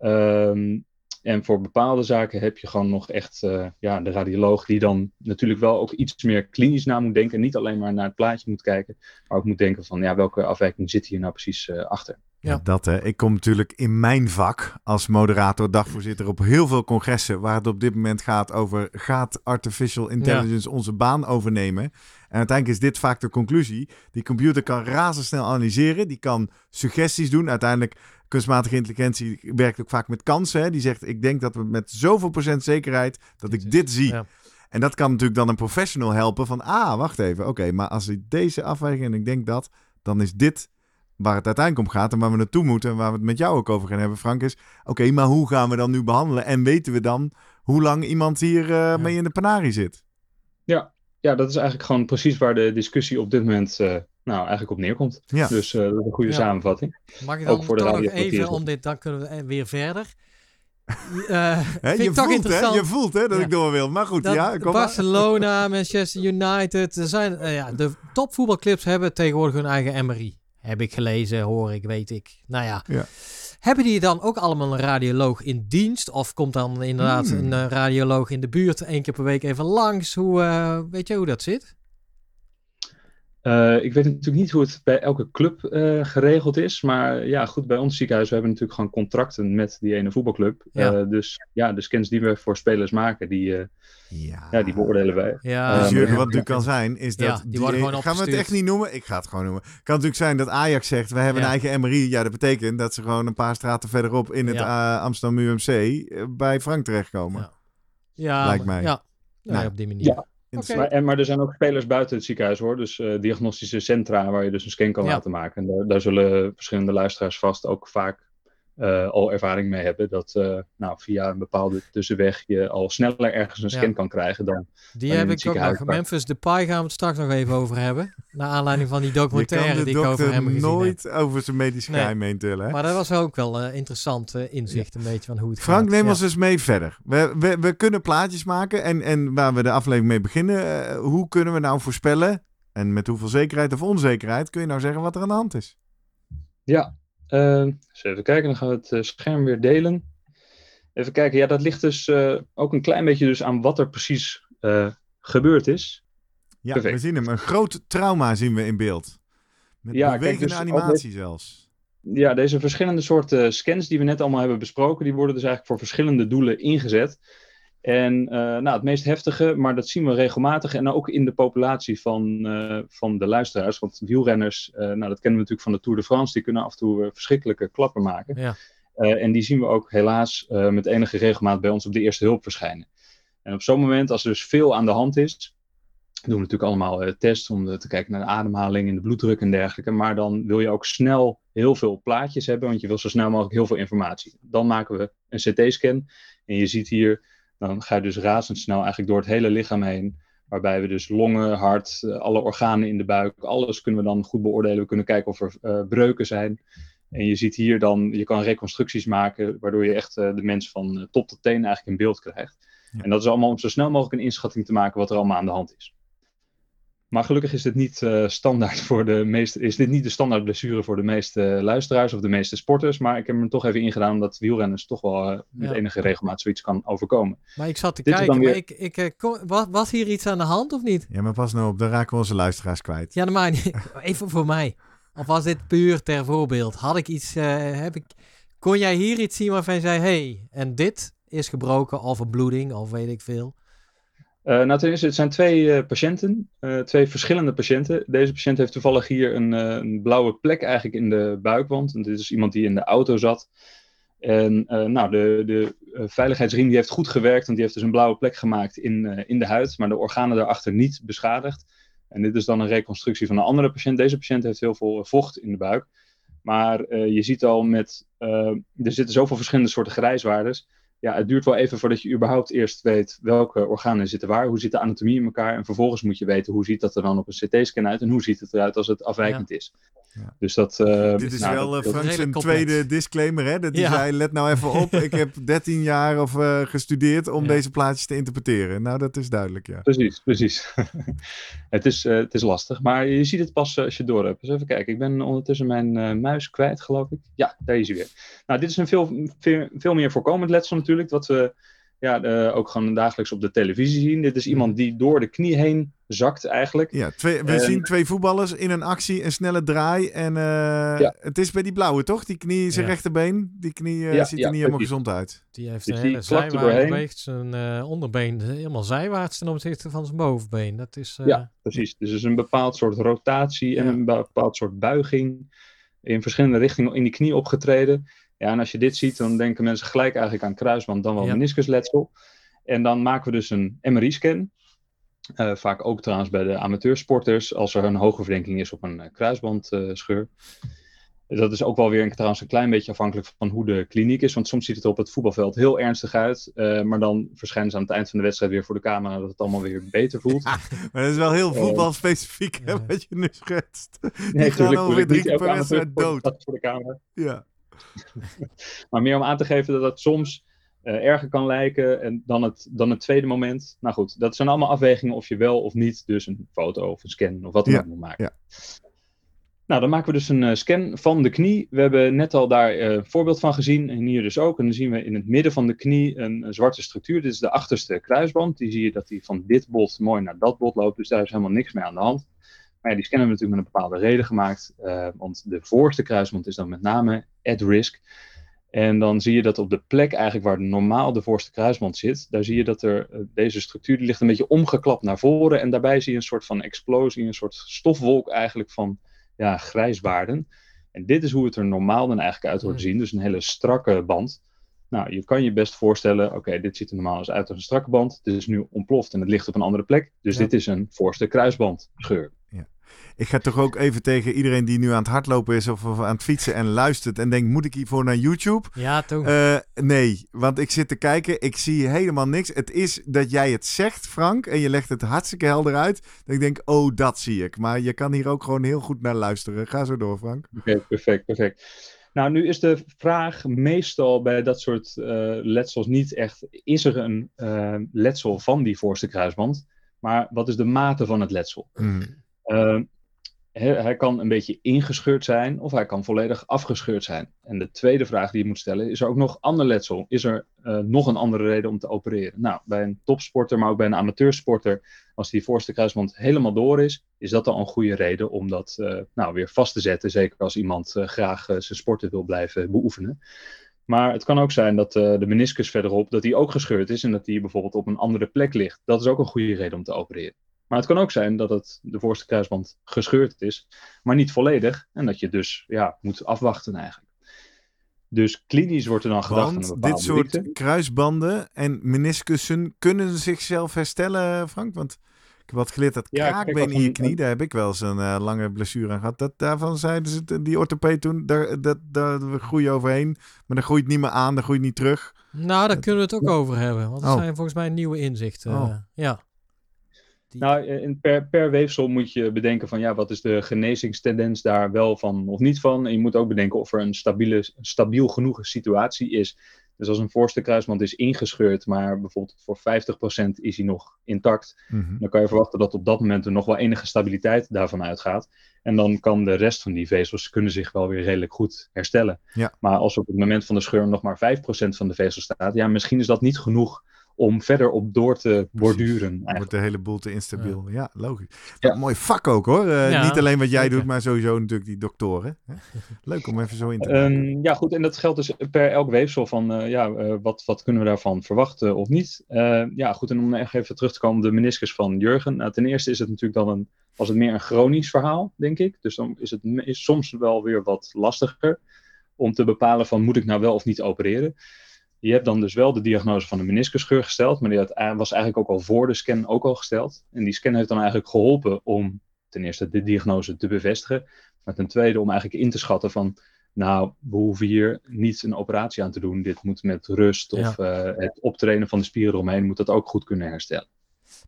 Um, en voor bepaalde zaken heb je gewoon nog echt uh, ja, de radioloog die dan natuurlijk wel ook iets meer klinisch na moet denken. Niet alleen maar naar het plaatje moet kijken, maar ook moet denken van ja, welke afwijking zit hier nou precies achter. Ja. Dat hè. Ik kom natuurlijk in mijn vak als moderator, dagvoorzitter op heel veel congressen waar het op dit moment gaat over gaat artificial intelligence ja. onze baan overnemen. En uiteindelijk is dit vaak de conclusie. Die computer kan razendsnel analyseren, die kan suggesties doen. Uiteindelijk kunstmatige intelligentie werkt ook vaak met kansen. Hè? Die zegt ik denk dat we met zoveel procent zekerheid dat ik dit zie. Ja. En dat kan natuurlijk dan een professional helpen van ah, wacht even. Oké, okay, maar als ik deze afweging en ik denk dat, dan is dit waar het uiteindelijk om gaat en waar we naartoe moeten en waar we het met jou ook over gaan hebben, Frank, is oké, maar hoe gaan we dan nu behandelen en weten we dan hoe lang iemand hier uh, ja. mee in de panarie zit? Ja. ja, dat is eigenlijk gewoon precies waar de discussie op dit moment uh, nou, eigenlijk op neerkomt. Ja. Dus uh, dat is een goede ja. samenvatting. Mag ik dan ook voor de nog even om dit, dan kunnen we weer verder. Uh, He, je, voelt, hè? je voelt hè dat ja. ik door wil. Maar goed, dat ja. Kom Barcelona, Manchester United. Er zijn, uh, ja, de topvoetbalclubs hebben tegenwoordig hun eigen MRI. Heb ik gelezen, hoor ik, weet ik. Nou ja. ja. Hebben die dan ook allemaal een radioloog in dienst? Of komt dan inderdaad hmm. een uh, radioloog in de buurt één keer per week even langs? Hoe, uh, weet je hoe dat zit? Uh, ik weet natuurlijk niet hoe het bij elke club uh, geregeld is. Maar ja, goed, bij ons ziekenhuis we hebben natuurlijk gewoon contracten met die ene voetbalclub. Ja. Uh, dus ja, de scans die we voor spelers maken, die, ja. ja. die beoordelen wij. Ja. Dus Jurgen, wat nu kan zijn, is dat... die, die worden gewoon Gaan we het echt niet noemen? Ik ga het gewoon noemen. kan natuurlijk zijn dat Ajax zegt, we hebben een eigen MRI. Ja, dat betekent dat ze gewoon een paar straten verderop in het Amsterdam UMC bij Frank terechtkomen. Ja, lijkt mij. Ja, nou, op die manier. Okay. Maar, en, maar er zijn ook spelers buiten het ziekenhuis hoor. Dus uh, diagnostische centra waar je dus een scan kan laten maken. En daar, daar, zullen verschillende luisteraars vast ook vaak uh, al ervaring mee hebben. Dat uh, nou, via een bepaalde tussenweg je al sneller ergens een scan ja. kan krijgen dan. Die heb ik ook nog. Memphis Depay gaan we het straks nog even over hebben. Naar aanleiding van die documentaire die ik over hem gezien nooit over zijn medisch geheim nee. tillen. Maar dat was ook wel uh, interessant inzicht, een beetje van hoe het Frank, gaat. neem ons eens mee verder. We, we, we kunnen plaatjes maken en, en waar we de aflevering mee beginnen. hoe kunnen we nou voorspellen en met hoeveel zekerheid of onzekerheid kun je nou zeggen wat er aan de hand is? Ja, uh, eens even kijken, dan gaan we het uh, scherm weer delen. Even kijken, ja, dat ligt dus uh, ook een klein beetje dus aan wat er precies uh, gebeurd is. Ja, Perfect. we zien hem. Een groot trauma zien we in beeld. Met ja, bewegende kijk, dus animatie zelfs. Ja, deze verschillende soorten scans die we net allemaal hebben besproken, die worden dus eigenlijk voor verschillende doelen ingezet. En uh, nou, het meest heftige, maar dat zien we regelmatig en ook in de populatie van, uh, van de luisteraars. Want wielrenners, uh, nou, dat kennen we natuurlijk van de Tour de France, die kunnen af en toe verschrikkelijke klappen maken. Ja. en die zien we ook helaas met enige regelmaat bij ons op de eerste hulp verschijnen. En op zo'n moment, als er dus veel aan de hand is, doen we natuurlijk allemaal tests om te kijken naar de ademhaling en de bloeddruk en dergelijke. Maar dan wil je ook snel heel veel plaatjes hebben, want je wil zo snel mogelijk heel veel informatie. Dan maken we een CT-scan en je ziet hier dan ga je dus razendsnel eigenlijk door het hele lichaam heen. Waarbij we dus longen, hart, eh, alle organen in de buik, alles kunnen we dan goed beoordelen. We kunnen kijken of er uh, breuken zijn. En je ziet hier dan, je kan reconstructies maken, waardoor je echt uh, de mens van top tot teen eigenlijk in beeld krijgt. Ja. En dat is allemaal om zo snel mogelijk een inschatting te maken wat er allemaal aan de hand is. Maar gelukkig is dit niet uh, standaard voor de meeste, is dit niet de standaard blessure voor de meeste luisteraars of de meeste sporters. Maar ik heb hem toch even ingedaan omdat wielrenners toch wel uh, met ja. enige regelmaat zoiets kan overkomen. Maar ik zat te dit kijken, weer... ik, ik, uh, kom, was, was, hier iets aan de hand of niet? Ja, maar pas nou op, dan raken we onze luisteraars kwijt. Ja, maar niet. even voor mij. Of was dit puur ter voorbeeld? Had ik iets, heb ik, kon jij hier iets zien waarvan je zei, hey, en dit is gebroken of een bloeding of weet ik veel? Uh, nou, ten eerste, het zijn twee uh, patiënten, uh, twee verschillende patiënten. Deze patiënt heeft toevallig hier een, een, blauwe plek eigenlijk in de buikwand. En dit is iemand die in de auto zat. En nou, de, de veiligheidsriem die heeft goed gewerkt, want die heeft dus een blauwe plek gemaakt in, in de huid, maar de organen daarachter niet beschadigd. En dit is dan een reconstructie van een andere patiënt. Deze patiënt heeft heel veel vocht in de buik. Maar je ziet al met, er zitten zoveel verschillende soorten grijswaardes ja, het duurt wel even voordat je überhaupt eerst weet welke organen zitten waar, hoe zit de anatomie in elkaar en vervolgens moet je weten hoe ziet dat er dan op een CT-scan uit en hoe ziet het eruit als het afwijkend ja. is. Ja. Dus dat, uh, Dit is nou, wel dat, uh, Frank zijn tweede disclaimer, hè? Dat hij ja. zei, let nou even op, ik heb 13 jaar of uh, gestudeerd om deze plaatjes te interpreteren. Nou, dat is duidelijk, ja. Precies, precies. het, is, het is lastig, maar je ziet het pas als je door hebt. Dus even kijken, ik ben ondertussen mijn muis kwijt, geloof ik. Ja, daar is hij weer. Nou, dit is een veel, veel, veel meer voorkomend letsel natuurlijk, wat we ja, uh, ook gewoon dagelijks op de televisie zien. Dit is iemand die door de knie heen zakt eigenlijk. Ja, twee, we en... zien twee voetballers in een actie, een snelle draai. En uh, ja. het is bij die blauwe, toch? Die knie, zijn ja. rechterbeen, die knie uh, ja, ziet er niet helemaal gezond uit. Die heeft een hele zijwaarts beweegt zijn onderbeen helemaal zijwaarts ten opzichte van zijn bovenbeen. Dat is, Ja, precies. Dus het is een bepaald soort rotatie en een bepaald soort buiging in verschillende richtingen in die knie opgetreden. Ja, en als je dit ziet, dan denken mensen gelijk eigenlijk aan kruisband, dan wel ja. meniscusletsel. En dan maken we dus een MRI-scan. Uh, vaak ook trouwens bij de amateursporters, als er een hoge verdenking is op een uh, kruisbandscheur. Uh, dat is ook wel weer een, trouwens een klein beetje afhankelijk van hoe de kliniek is. Want soms ziet het er op het voetbalveld heel ernstig uit. maar dan verschijnen ze aan het eind van de wedstrijd weer voor de camera dat het allemaal weer beter voelt. Ja, maar dat is wel heel voetbalspecifiek hè, wat je nu schetst. Nee, Die gaan alweer drie keer per wedstrijd dood. Voor de camera. Ja. maar meer om aan te geven dat het soms uh, erger kan lijken en dan, het, dan het tweede moment. Nou goed, dat zijn allemaal afwegingen of je wel of niet dus een foto of een scan of wat dan ook ja, moet maken. Ja. Nou, dan maken we dus een uh, scan van de knie. We hebben net al daar een uh, voorbeeld van gezien en hier dus ook. En dan zien we in het midden van de knie een, een, zwarte structuur. Dit is de achterste kruisband. Die zie je dat die van dit bot mooi naar dat bot loopt. Dus daar is helemaal niks mee aan de hand. Maar ja, die scan hebben we natuurlijk met een bepaalde reden gemaakt. Uh, want de voorste kruisband is dan met name at risk. En dan zie je dat op de plek eigenlijk waar normaal de voorste kruisband zit, daar zie je dat er uh, deze structuur die ligt een beetje omgeklapt naar voren. En daarbij zie je een soort van explosie, een soort stofwolk eigenlijk van ja, grijswaarden. En dit is hoe het er normaal dan eigenlijk uit wordt zien. Dus een hele strakke band. Nou, je kan je best voorstellen, oké, dit ziet er normaal eens uit als een strakke band. Dit is nu ontploft en het ligt op een andere plek. Dus ja. dit is een voorste kruisbandscheur. Ja. Ik ga toch ook even tegen iedereen die nu aan het hardlopen is of, aan het fietsen en luistert en denkt, moet ik hiervoor naar YouTube? Ja, toch? Uh, nee, want ik zit te kijken, ik zie helemaal niks. Het is dat jij het zegt, Frank, en je legt het hartstikke helder uit. Dat ik denk, oh, dat zie ik. Maar je kan hier ook gewoon heel goed naar luisteren. Ga zo door, Frank. Oké, okay, perfect, perfect. Nou, nu is de vraag meestal bij dat soort uh, letsels niet echt, is er een uh, letsel van die voorste kruisband? Maar wat is de mate van het letsel? Mm. Uh, hij, hij, kan een beetje ingescheurd zijn of hij kan volledig afgescheurd zijn. En de tweede vraag die je moet stellen, is er ook nog ander letsel? Is er uh, nog een andere reden om te opereren? Nou, bij een topsporter, maar ook bij een amateursporter, als die voorste kruisband helemaal door is, is dat dan een goede reden om dat uh, nou, weer vast te zetten. Zeker als iemand uh, graag zijn sporten wil blijven beoefenen. Maar het kan ook zijn dat de meniscus verderop, dat die ook gescheurd is en dat die bijvoorbeeld op een andere plek ligt. Dat is ook een goede reden om te opereren. Maar het kan ook zijn dat het de voorste kruisband gescheurd is, maar niet volledig. En dat je dus ja, moet afwachten eigenlijk. Dus klinisch wordt er dan gedacht Want aan een dit soort dikte. kruisbanden en meniscussen kunnen zichzelf herstellen, Frank? Want ik heb wat geleerd dat Ja, kraakbeen in je knie, daar heb ik wel eens een eh, lange blessure aan gehad. Dat, daarvan zeiden ze, die orthopeed toen, daar, dat, daar we groeien overheen. Maar dan groeit niet meer aan, dan groeit niet terug. Nou, daar kunnen we het ook over hebben. Want dat Oh. zijn volgens mij nieuwe inzichten. Oh. eh, ja. Die- Nou, in per, per weefsel moet je bedenken van ja, wat is de genezingstendens daar wel van of niet van. En je moet ook bedenken of er een stabiele, stabiel genoeg situatie is. Dus als een voorste kruisband is ingescheurd, maar bijvoorbeeld voor 50% is hij nog intact, Mhm. dan kan je verwachten dat op dat moment er nog wel enige stabiliteit daarvan uitgaat. En dan kan de rest van die vezels kunnen zich wel weer redelijk goed herstellen. Ja. Maar als op het moment van de scheur nog maar 5% van de vezel staat, ja, misschien is dat niet genoeg om verder op door te borduren. Wordt de hele boel te instabiel. Ja, logisch. Ja. Een mooi vak ook hoor. Eh, Ja, niet alleen wat jij zeker. doet, maar sowieso natuurlijk die doktoren. Leuk om even zo in te. Ehm, ja, goed. En dat geldt dus per elk weefsel van, eh, ja, eh, wat, wat kunnen we daarvan verwachten of niet? Eh, ja, goed. En om echt even terug te komen op de meniscus van Jurgen. Nou, ten eerste is het natuurlijk dan een, was het meer een chronisch verhaal, denk ik. Dus dan is het is soms wel weer wat lastiger om te bepalen van, moet ik nou wel of niet opereren? Je hebt dan dus wel de diagnose van een meniscusscheur gesteld, maar die had- was eigenlijk ook al voor de scan ook al gesteld. En die scan heeft dan eigenlijk geholpen om ten eerste de diagnose te bevestigen, maar ten tweede om eigenlijk in te schatten van, nou, we hoeven hier niet een operatie aan te doen. Dit moet met rust of eh, het optrainen van de spieren eromheen, moet dat ook goed kunnen herstellen.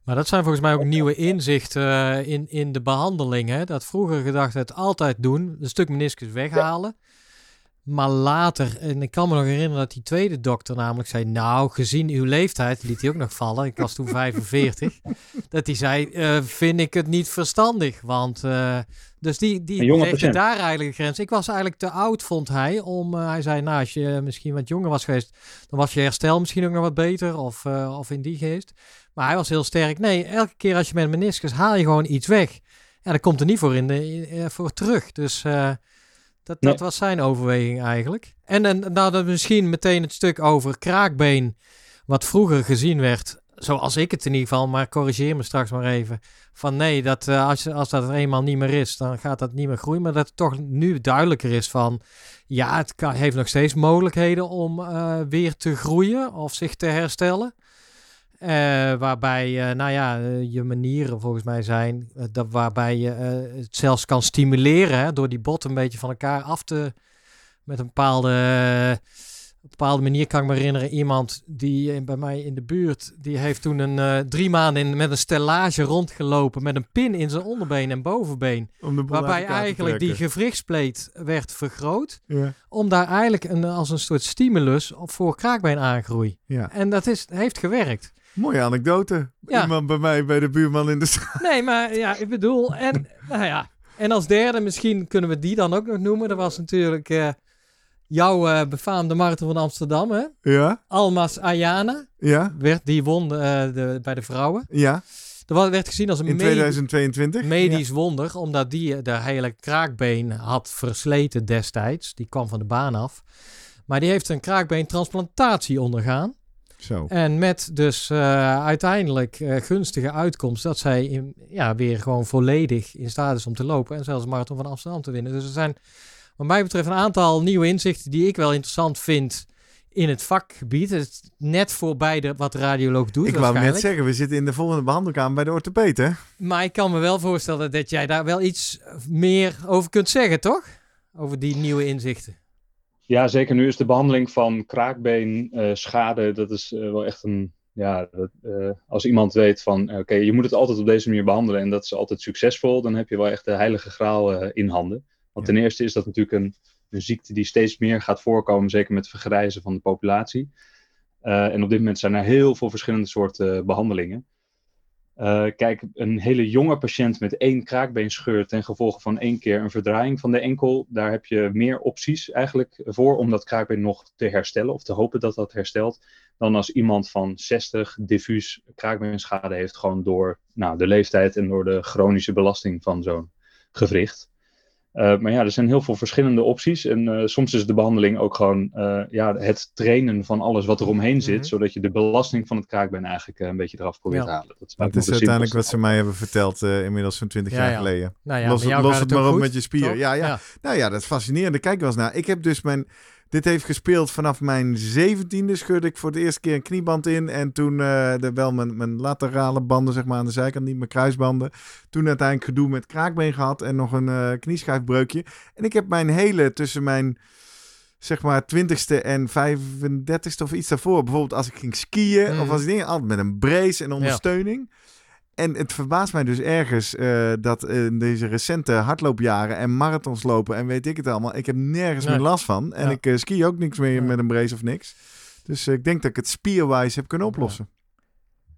Maar dat zijn volgens mij ook nieuwe inzichten eh, in, in de behandeling. Hè? Dat vroeger gedacht het altijd doen, een stuk meniscus weghalen. Maar later, en ik kan me nog herinneren dat die tweede dokter namelijk zei... Nou, gezien uw leeftijd, liet hij ook nog vallen, ik was toen 45... dat hij zei, eh, vind ik het niet verstandig. Want, eh, dus die, die daar eigenlijk een grens. Ik was eigenlijk te oud, vond hij. Om, eh, hij zei, nou, als je misschien wat jonger was geweest... dan was je herstel misschien ook nog wat beter. Of, of in die geest. Maar hij was heel sterk. Nee, elke keer als je met meniscus haal je gewoon iets weg. Ja, dat komt er niet voor, in de, voor terug. Dus dat, Nee. dat was zijn overweging eigenlijk. En, en nou, dan misschien meteen het stuk over kraakbeen. Wat vroeger gezien werd, zoals ik het in ieder geval, maar corrigeer me straks maar even. Van nee, dat, eh, als, als dat er eenmaal niet meer is, dan gaat dat niet meer groeien. Maar dat het toch nu duidelijker is van, ja, het kan, heeft nog steeds mogelijkheden om eh, weer te groeien of zich te herstellen. Eh, waarbij, eh, nou ja, eh, je manieren volgens mij zijn dat, waarbij je het zelfs kan stimuleren hè, door die botten een beetje van elkaar af te, met een bepaalde, een bepaalde manier kan ik me herinneren. Iemand die bij mij in de buurt, die heeft toen een drie maanden in, met een stellage rondgelopen met een pin in zijn onderbeen en bovenbeen. Waarbij eigenlijk die gewrichtspleet werd vergroot. Ja, Om daar eigenlijk een, als een soort stimulus voor kraakbeen aangroei. ja. En dat is, heeft gewerkt. Mooie anekdote. Ja. Iemand bij mij, bij de buurman in de straat. Nee, maar ja, ik bedoel, en nou ja. En als derde, misschien kunnen we die dan ook nog noemen. Dat was natuurlijk eh, jouw eh, befaamde marathon van Amsterdam, hè? Ja, Almas Ayana, ja, werd, die won eh, de, bij de vrouwen. ja. Dat werd gezien als een In me- 2022? medisch wonder, omdat die de hele kraakbeen had versleten destijds. Die kwam van de baan af. Maar die heeft een kraakbeentransplantatie ondergaan. Zo. En met dus eh, uiteindelijk eh, gunstige uitkomst dat zij in, ja, weer gewoon volledig in staat is om te lopen en zelfs de marathon van Amsterdam te winnen. Dus er zijn wat mij betreft een aantal nieuwe inzichten die ik wel interessant vind in het vakgebied. Het is net voorbij de, wat de radioloog doet Ik wou net zeggen, we zitten in de volgende behandelkamer bij de orthopeet, hè? Maar ik kan me wel voorstellen dat jij daar wel iets meer over kunt zeggen, toch? Over die nieuwe inzichten. Ja, zeker. Nu is de behandeling van kraakbeenschade, dat is eh, wel echt een. Ja, dat, eh, als iemand weet van, oké, je moet het altijd op deze manier behandelen en dat is altijd succesvol, dan heb je wel echt de heilige graal eh, in handen. Want Ja. ten eerste is dat natuurlijk een, een ziekte die steeds meer gaat voorkomen, zeker met het vergrijzen van de populatie. Eh, en op dit moment zijn er heel veel verschillende soorten eh, behandelingen. Eh, kijk, een hele jonge patiënt met één kraakbeenscheur ten gevolge van één keer een verdraaiing van de enkel, daar heb je meer opties eigenlijk voor om dat kraakbeen nog te herstellen of te hopen dat dat herstelt, dan als iemand van 60 diffuus kraakbeenschade heeft, gewoon door nou, de leeftijd en door de chronische belasting van zo'n gewricht. Eh, maar ja, er zijn heel veel verschillende opties. En eh, soms is de behandeling ook gewoon eh, ja, het trainen van alles wat er omheen zit. Mhm. Zodat je de belasting van het kraakbeen eigenlijk een beetje eraf probeert Ja. te halen. Dat is, Dat uiteindelijk wat ze mij hebben verteld eh, inmiddels van 20 Ja, jaar ja. geleden. Nou ja, los los het ook maar op goed, met je spieren. toch? Ja, ja. Nou ja, dat is fascinerend. Kijk wel eens naar. Ik heb dus mijn... Dit heeft gespeeld vanaf mijn zeventiende. Scheurde ik voor de eerste keer een knieband in. En toen eh, de, wel mijn, mijn laterale banden zeg maar, aan de zijkant, niet mijn kruisbanden. Toen uiteindelijk gedoe met kraakbeen gehad en nog een eh knieschijfbreukje. En ik heb mijn hele tussen mijn zeg maar 20ste en 35ste of iets daarvoor. Bijvoorbeeld als ik ging skiën Mhm. of als ik dingen altijd met een brace en ondersteuning. En het verbaast mij dus ergens eh, dat in deze recente hardloopjaren en marathons lopen en weet ik het allemaal, ik heb nergens Nee. meer last van. En Ja. ik eh, ski ook niks meer Ja. met een brace of niks. Dus eh, ik denk dat ik het spierwise heb kunnen oplossen.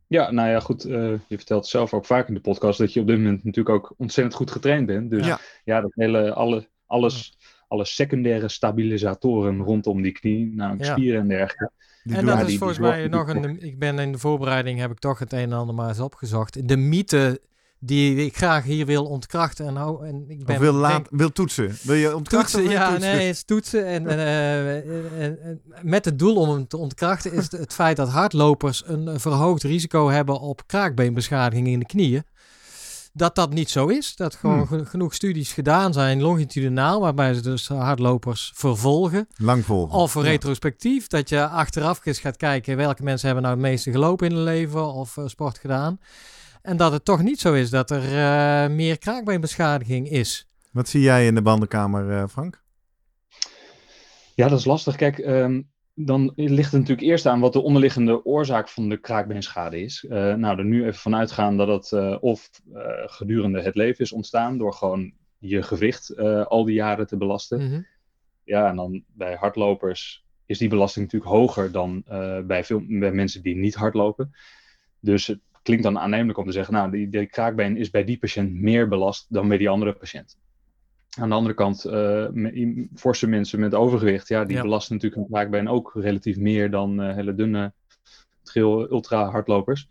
Ja, nou ja, goed. eh, je vertelt zelf ook vaak in de podcast dat je op dit moment natuurlijk ook ontzettend goed getraind bent. Dus Ja. ja, dat hele, alle, alles, alle secundaire stabilisatoren rondom die knie, namelijk Ja. spieren en dergelijke. Die en dat ja, is die- volgens die mij nog een. Ik ben in de voorbereiding heb ik toch het een en ander maar eens opgezocht. De mythe die ik graag hier wil ontkrachten. En, hou- en ik ben of wil, laat, denk- wil toetsen. Wil je ontkrachten toetsen, ja, toetsen? nee, is toetsen. En, en, eh, en- en met het doel om hem te ontkrachten is het feit dat hardlopers een verhoogd risico hebben op kraakbeenbeschadiging in de knieën. Dat dat niet zo is. Dat gewoon Hmm. ge- genoeg studies gedaan zijn longitudinaal, waarbij ze dus hardlopers vervolgen. Lang volgen. Of Ja. retrospectief, dat je achteraf eens gaat kijken welke mensen hebben nou het meeste gelopen in hun leven of eh, sport gedaan. En dat het toch niet zo is dat er eh, meer kraakbeenbeschadiging is. Wat zie jij in de bandenkamer, eh, Frank? Ja, dat is lastig. Kijk, ehm, dan ligt het natuurlijk eerst aan wat de onderliggende oorzaak van de kraakbeenschade is. Eh, nou, er nu even vanuit gaan dat het eh, of eh, gedurende het leven is ontstaan door gewoon je gewicht al die jaren te belasten. Mhm. Ja, en dan bij hardlopers is die belasting natuurlijk hoger dan bij, veel, bij mensen die niet hardlopen. Dus het klinkt dan aannemelijk om te zeggen, nou, die, die kraakbeen is bij die patiënt meer belast dan bij die andere patiënt. Aan de andere kant, eh, forse mensen met overgewicht, ja, die Ja. belasten natuurlijk een kraakbeen ook relatief meer dan eh, hele dunne, trail ultra hardlopers.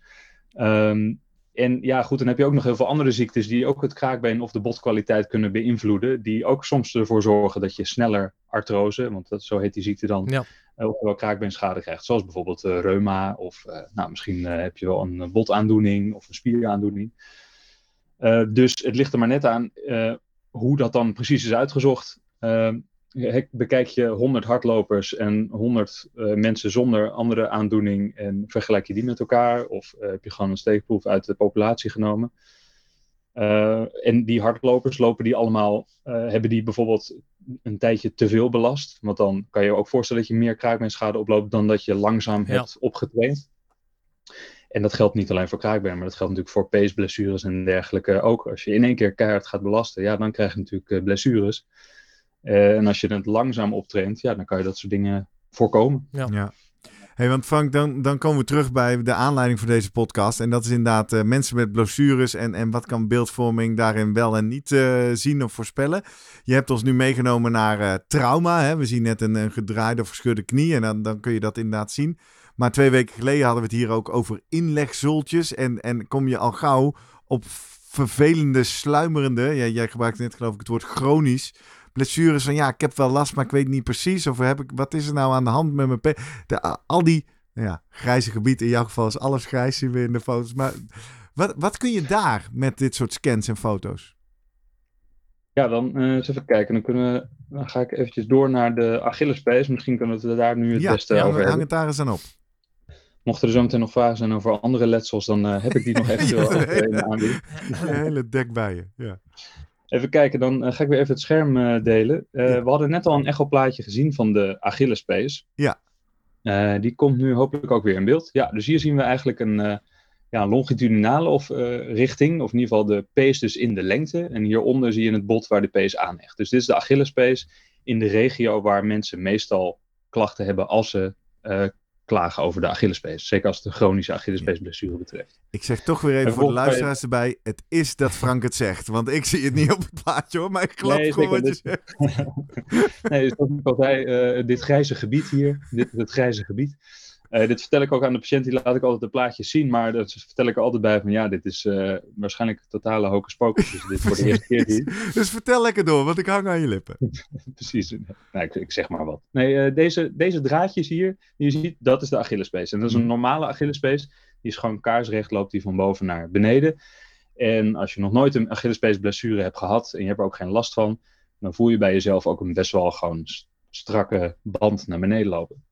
Ehm, en ja, goed, dan heb je ook nog heel veel andere ziektes die ook het kraakbeen of de botkwaliteit kunnen beïnvloeden. Die ook soms ervoor zorgen dat je sneller artrose, want dat, zo heet die ziekte dan, Ja. eh, oftewel kraakbeenschade krijgt. Zoals bijvoorbeeld reuma of nou, misschien heb je wel een botaandoening of een spieraandoening. Dus het ligt er maar net aan hoe dat dan precies is uitgezocht. Eh, he- bekijk je 100 hardlopers en 100 eh, mensen zonder andere aandoening en vergelijk je die met elkaar? Of eh, heb je gewoon een steekproef uit de populatie genomen? Eh, en die hardlopers lopen die allemaal, hebben die bijvoorbeeld een tijdje te veel belast? Want dan kan je je ook voorstellen dat je meer kraakbeenschade oploopt dan dat je langzaam Ja. hebt opgetraind. En dat geldt niet alleen voor kraakbeen, maar dat geldt natuurlijk voor peesblessures en dergelijke ook. Als je in één keer keihard gaat belasten, ja, dan krijg je natuurlijk eh, blessures. Eh, en als je het langzaam optraint, ja, dan kan je dat soort dingen voorkomen. Ja. Hey, want Frank, dan, dan komen we terug bij de aanleiding voor deze podcast. En dat is inderdaad uh, mensen met blessures en, en wat kan beeldvorming daarin wel en niet uh, zien of voorspellen. Je hebt ons nu meegenomen naar uh, trauma. Hè? We zien net een, een gedraaide of verscheurde knie en dan, dan kun je dat inderdaad zien. Maar twee weken geleden hadden we het hier ook over inlegzultjes. En, en kom je al gauw op vervelende, sluimerende, ja, jij gebruikte net geloof ik het woord chronisch, blessures van ja, ik heb wel last, maar ik weet niet precies. Of heb ik, wat is er nou aan de hand met mijn... Pe de, al die ja, grijze gebieden, in jouw geval is alles grijs, zien we in de foto's. Maar wat, wat kun je daar met dit soort scans en foto's? Ja, dan uh, eens even kijken. Dan, kunnen we, dan ga ik eventjes door naar de Achillespees. Misschien kunnen we daar nu het beste ja, over hebben. hang het daar eens aan op. Mochten er zo meteen nog vragen zijn over andere letsels, dan uh, heb ik die nog even in de aanbieding. Een hele dek bij je, ja. Even kijken, dan uh, ga ik weer even het scherm uh, delen. Ja. We hadden net al een echoplaatje gezien van de Achillespees. Ja. die komt nu hopelijk ook weer in beeld. Ja, dus hier zien we eigenlijk een ja, longitudinale of, richting, of in ieder geval de pees dus in de lengte. En hieronder zie je het bot waar de pees aanhecht. Dus dit is de Achillespees in de regio waar mensen meestal klachten hebben als ze klagen over de Achillespees. Zeker als het een chronische Achillespeesblessure betreft. Ik zeg toch weer even voor de luisteraars erbij. Het is dat Frank het zegt. Want ik zie het niet op het plaatje hoor. Maar ik geloof nee, gewoon wat je zegt. nee, dus zoals ik al zei. Uh, dit grijze gebied hier. Dit is het grijze gebied. Uh, dit vertel ik ook aan de patiënt, die laat ik altijd de plaatjes zien, maar dat vertel ik er altijd bij van ja, dit is uh, waarschijnlijk totale hocus pocus. Dus dit voor de eerste keer hier. dus vertel lekker door, want ik hang aan je lippen. Precies, nou, ik, ik, zeg maar wat. Nee, uh, deze, deze draadjes hier, die je ziet, dat is de Achillespees. En dat is een normale Achillespees, die is gewoon kaarsrecht, loopt die van boven naar beneden. En als je nog nooit een Achillespeesblessure hebt gehad en je hebt er ook geen last van, dan voel je bij jezelf ook een best wel gewoon strakke band naar beneden lopen.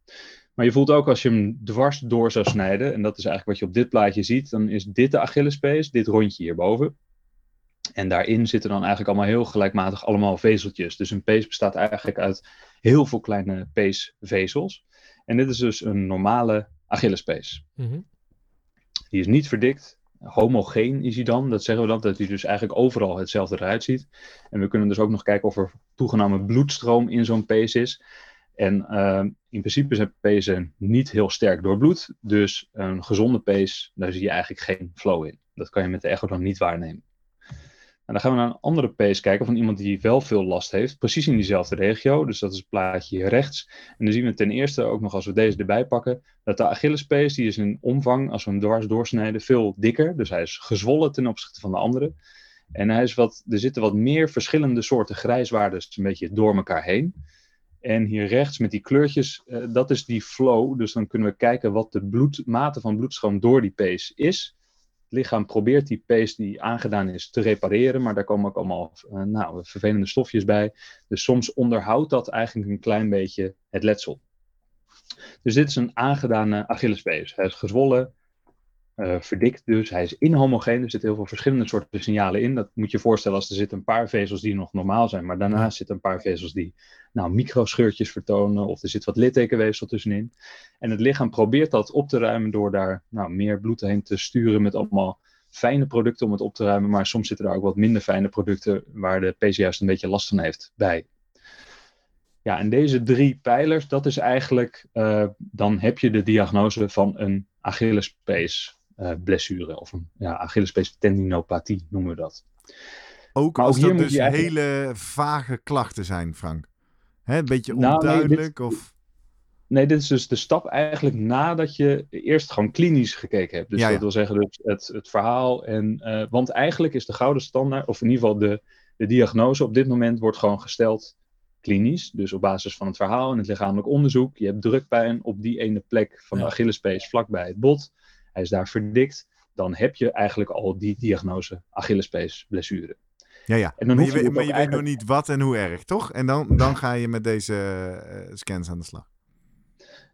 Maar je voelt ook als je hem dwars door zou snijden, en dat is eigenlijk wat je op dit plaatje ziet, dan is dit de Achillespees, dit rondje hierboven. En daarin zitten dan eigenlijk allemaal heel gelijkmatig allemaal vezeltjes. Dus een pees bestaat eigenlijk uit heel veel kleine peesvezels. En dit is dus een normale Achillespees. Mm Die is niet verdikt, homogeen is hij dan. Dat zeggen we dan, dat hij dus eigenlijk overal hetzelfde eruit ziet. En we kunnen dus ook nog kijken of er toegenomen bloedstroom in zo'n pees is. En uh, in principe zijn pezen niet heel sterk doorbloed. Dus een gezonde pees, daar zie je eigenlijk geen flow in. Dat kan je met de echo dan niet waarnemen. En dan gaan we naar een andere pees kijken van iemand die wel veel last heeft. Precies in diezelfde regio. Dus dat is het plaatje rechts. En dan zien we ten eerste ook nog als we deze erbij pakken. Dat de Achillespees, die is in omvang, als we hem dwars doorsnijden, veel dikker. Dus hij is gezwollen ten opzichte van de andere. En hij is wat, er zitten wat meer verschillende soorten grijswaarden een beetje door elkaar heen. En hier rechts met die kleurtjes, uh, dat is die flow. Dus dan kunnen we kijken wat de bloed, mate van bloedstroom door die pees is. Het lichaam probeert die pees die aangedaan is te repareren, maar daar komen ook allemaal uh, nou, vervelende stofjes bij. Dus soms onderhoudt dat eigenlijk een klein beetje het letsel. Dus dit is een aangedane Achillespees. Hij is gezwollen, uh, verdikt dus. Hij is inhomogeen, er zitten heel veel verschillende soorten signalen in. Dat moet je je voorstellen als er zitten een paar vezels die nog normaal zijn, maar daarnaast zitten een paar vezels die nou, microscheurtjes vertonen of er zit wat littekenweefsel tussenin. En het lichaam probeert dat op te ruimen door daar nou, meer bloed heen te sturen met allemaal fijne producten om het op te ruimen, maar soms zitten er ook wat minder fijne producten waar de PC juist een beetje last van heeft bij. Ja, en deze drie pijlers, dat is eigenlijk, uh, dan heb je de diagnose van een Achillespees blessure of een ja, Achillespees tendinopathie noemen we dat. Ook als dat dus hele vage klachten zijn, Frank? Hè, een beetje onduidelijk? Nou, nee, dit, of... nee, dit is dus de stap eigenlijk nadat je eerst gewoon klinisch gekeken hebt. Dus dat wil zeggen dus het, het verhaal. En, uh, want eigenlijk is de gouden standaard, of in ieder geval de, de diagnose op dit moment wordt gewoon gesteld klinisch. Dus op basis van het verhaal en het lichamelijk onderzoek. Je hebt drukpijn op die ene plek van de Achillespees vlakbij het bot hij is daar verdikt, dan heb je eigenlijk al die diagnose Achillespees blessure. Ja, ja. En dan maar je, weet, maar je weet nog niet wat en hoe erg, toch? En dan, dan ga je met deze uh, scans aan de slag.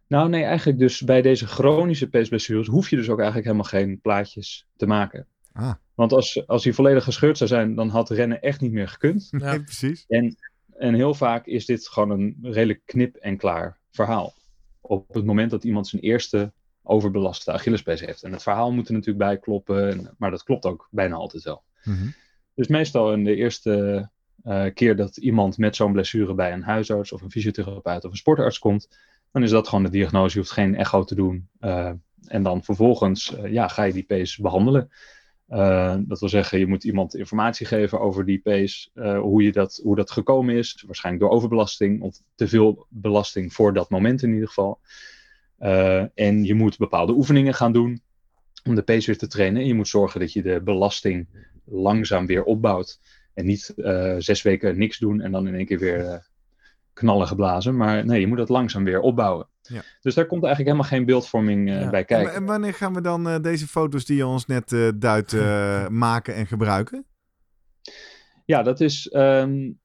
Nou, nee, eigenlijk dus bij deze chronische peesblessures hoef je dus ook eigenlijk helemaal geen plaatjes te maken. Ah. Want als, als hij volledig gescheurd zou zijn, dan had rennen echt niet meer gekund. Ja, nee, precies. En, en heel vaak is dit gewoon een redelijk knip en klaar verhaal. Op het moment dat iemand zijn eerste overbelaste Achillespees heeft. En het verhaal moet er natuurlijk bij kloppen, maar dat klopt ook bijna altijd wel. Mhm. Dus meestal in de eerste uh, keer dat iemand met zo'n blessure bij een huisarts of een fysiotherapeut of een sportarts komt, dan is dat gewoon de diagnose. Je hoeft geen echo te doen. en dan vervolgens ja, ga je die pace behandelen. dat wil zeggen, je moet iemand informatie geven over die pace, hoe, je dat, hoe dat gekomen is. Waarschijnlijk door overbelasting of te veel belasting voor dat moment in ieder geval. En je moet bepaalde oefeningen gaan doen om de pace weer te trainen. En je moet zorgen dat je de belasting langzaam weer opbouwt. En niet uh, zes weken niks doen en dan in één keer weer uh, knallen geblazen. Maar nee, je moet dat langzaam weer opbouwen. Ja. Dus daar komt eigenlijk helemaal geen beeldvorming bij kijken. En, en, wanneer gaan we dan deze foto's die je ons net duidt maken en gebruiken? Ja, dat is um,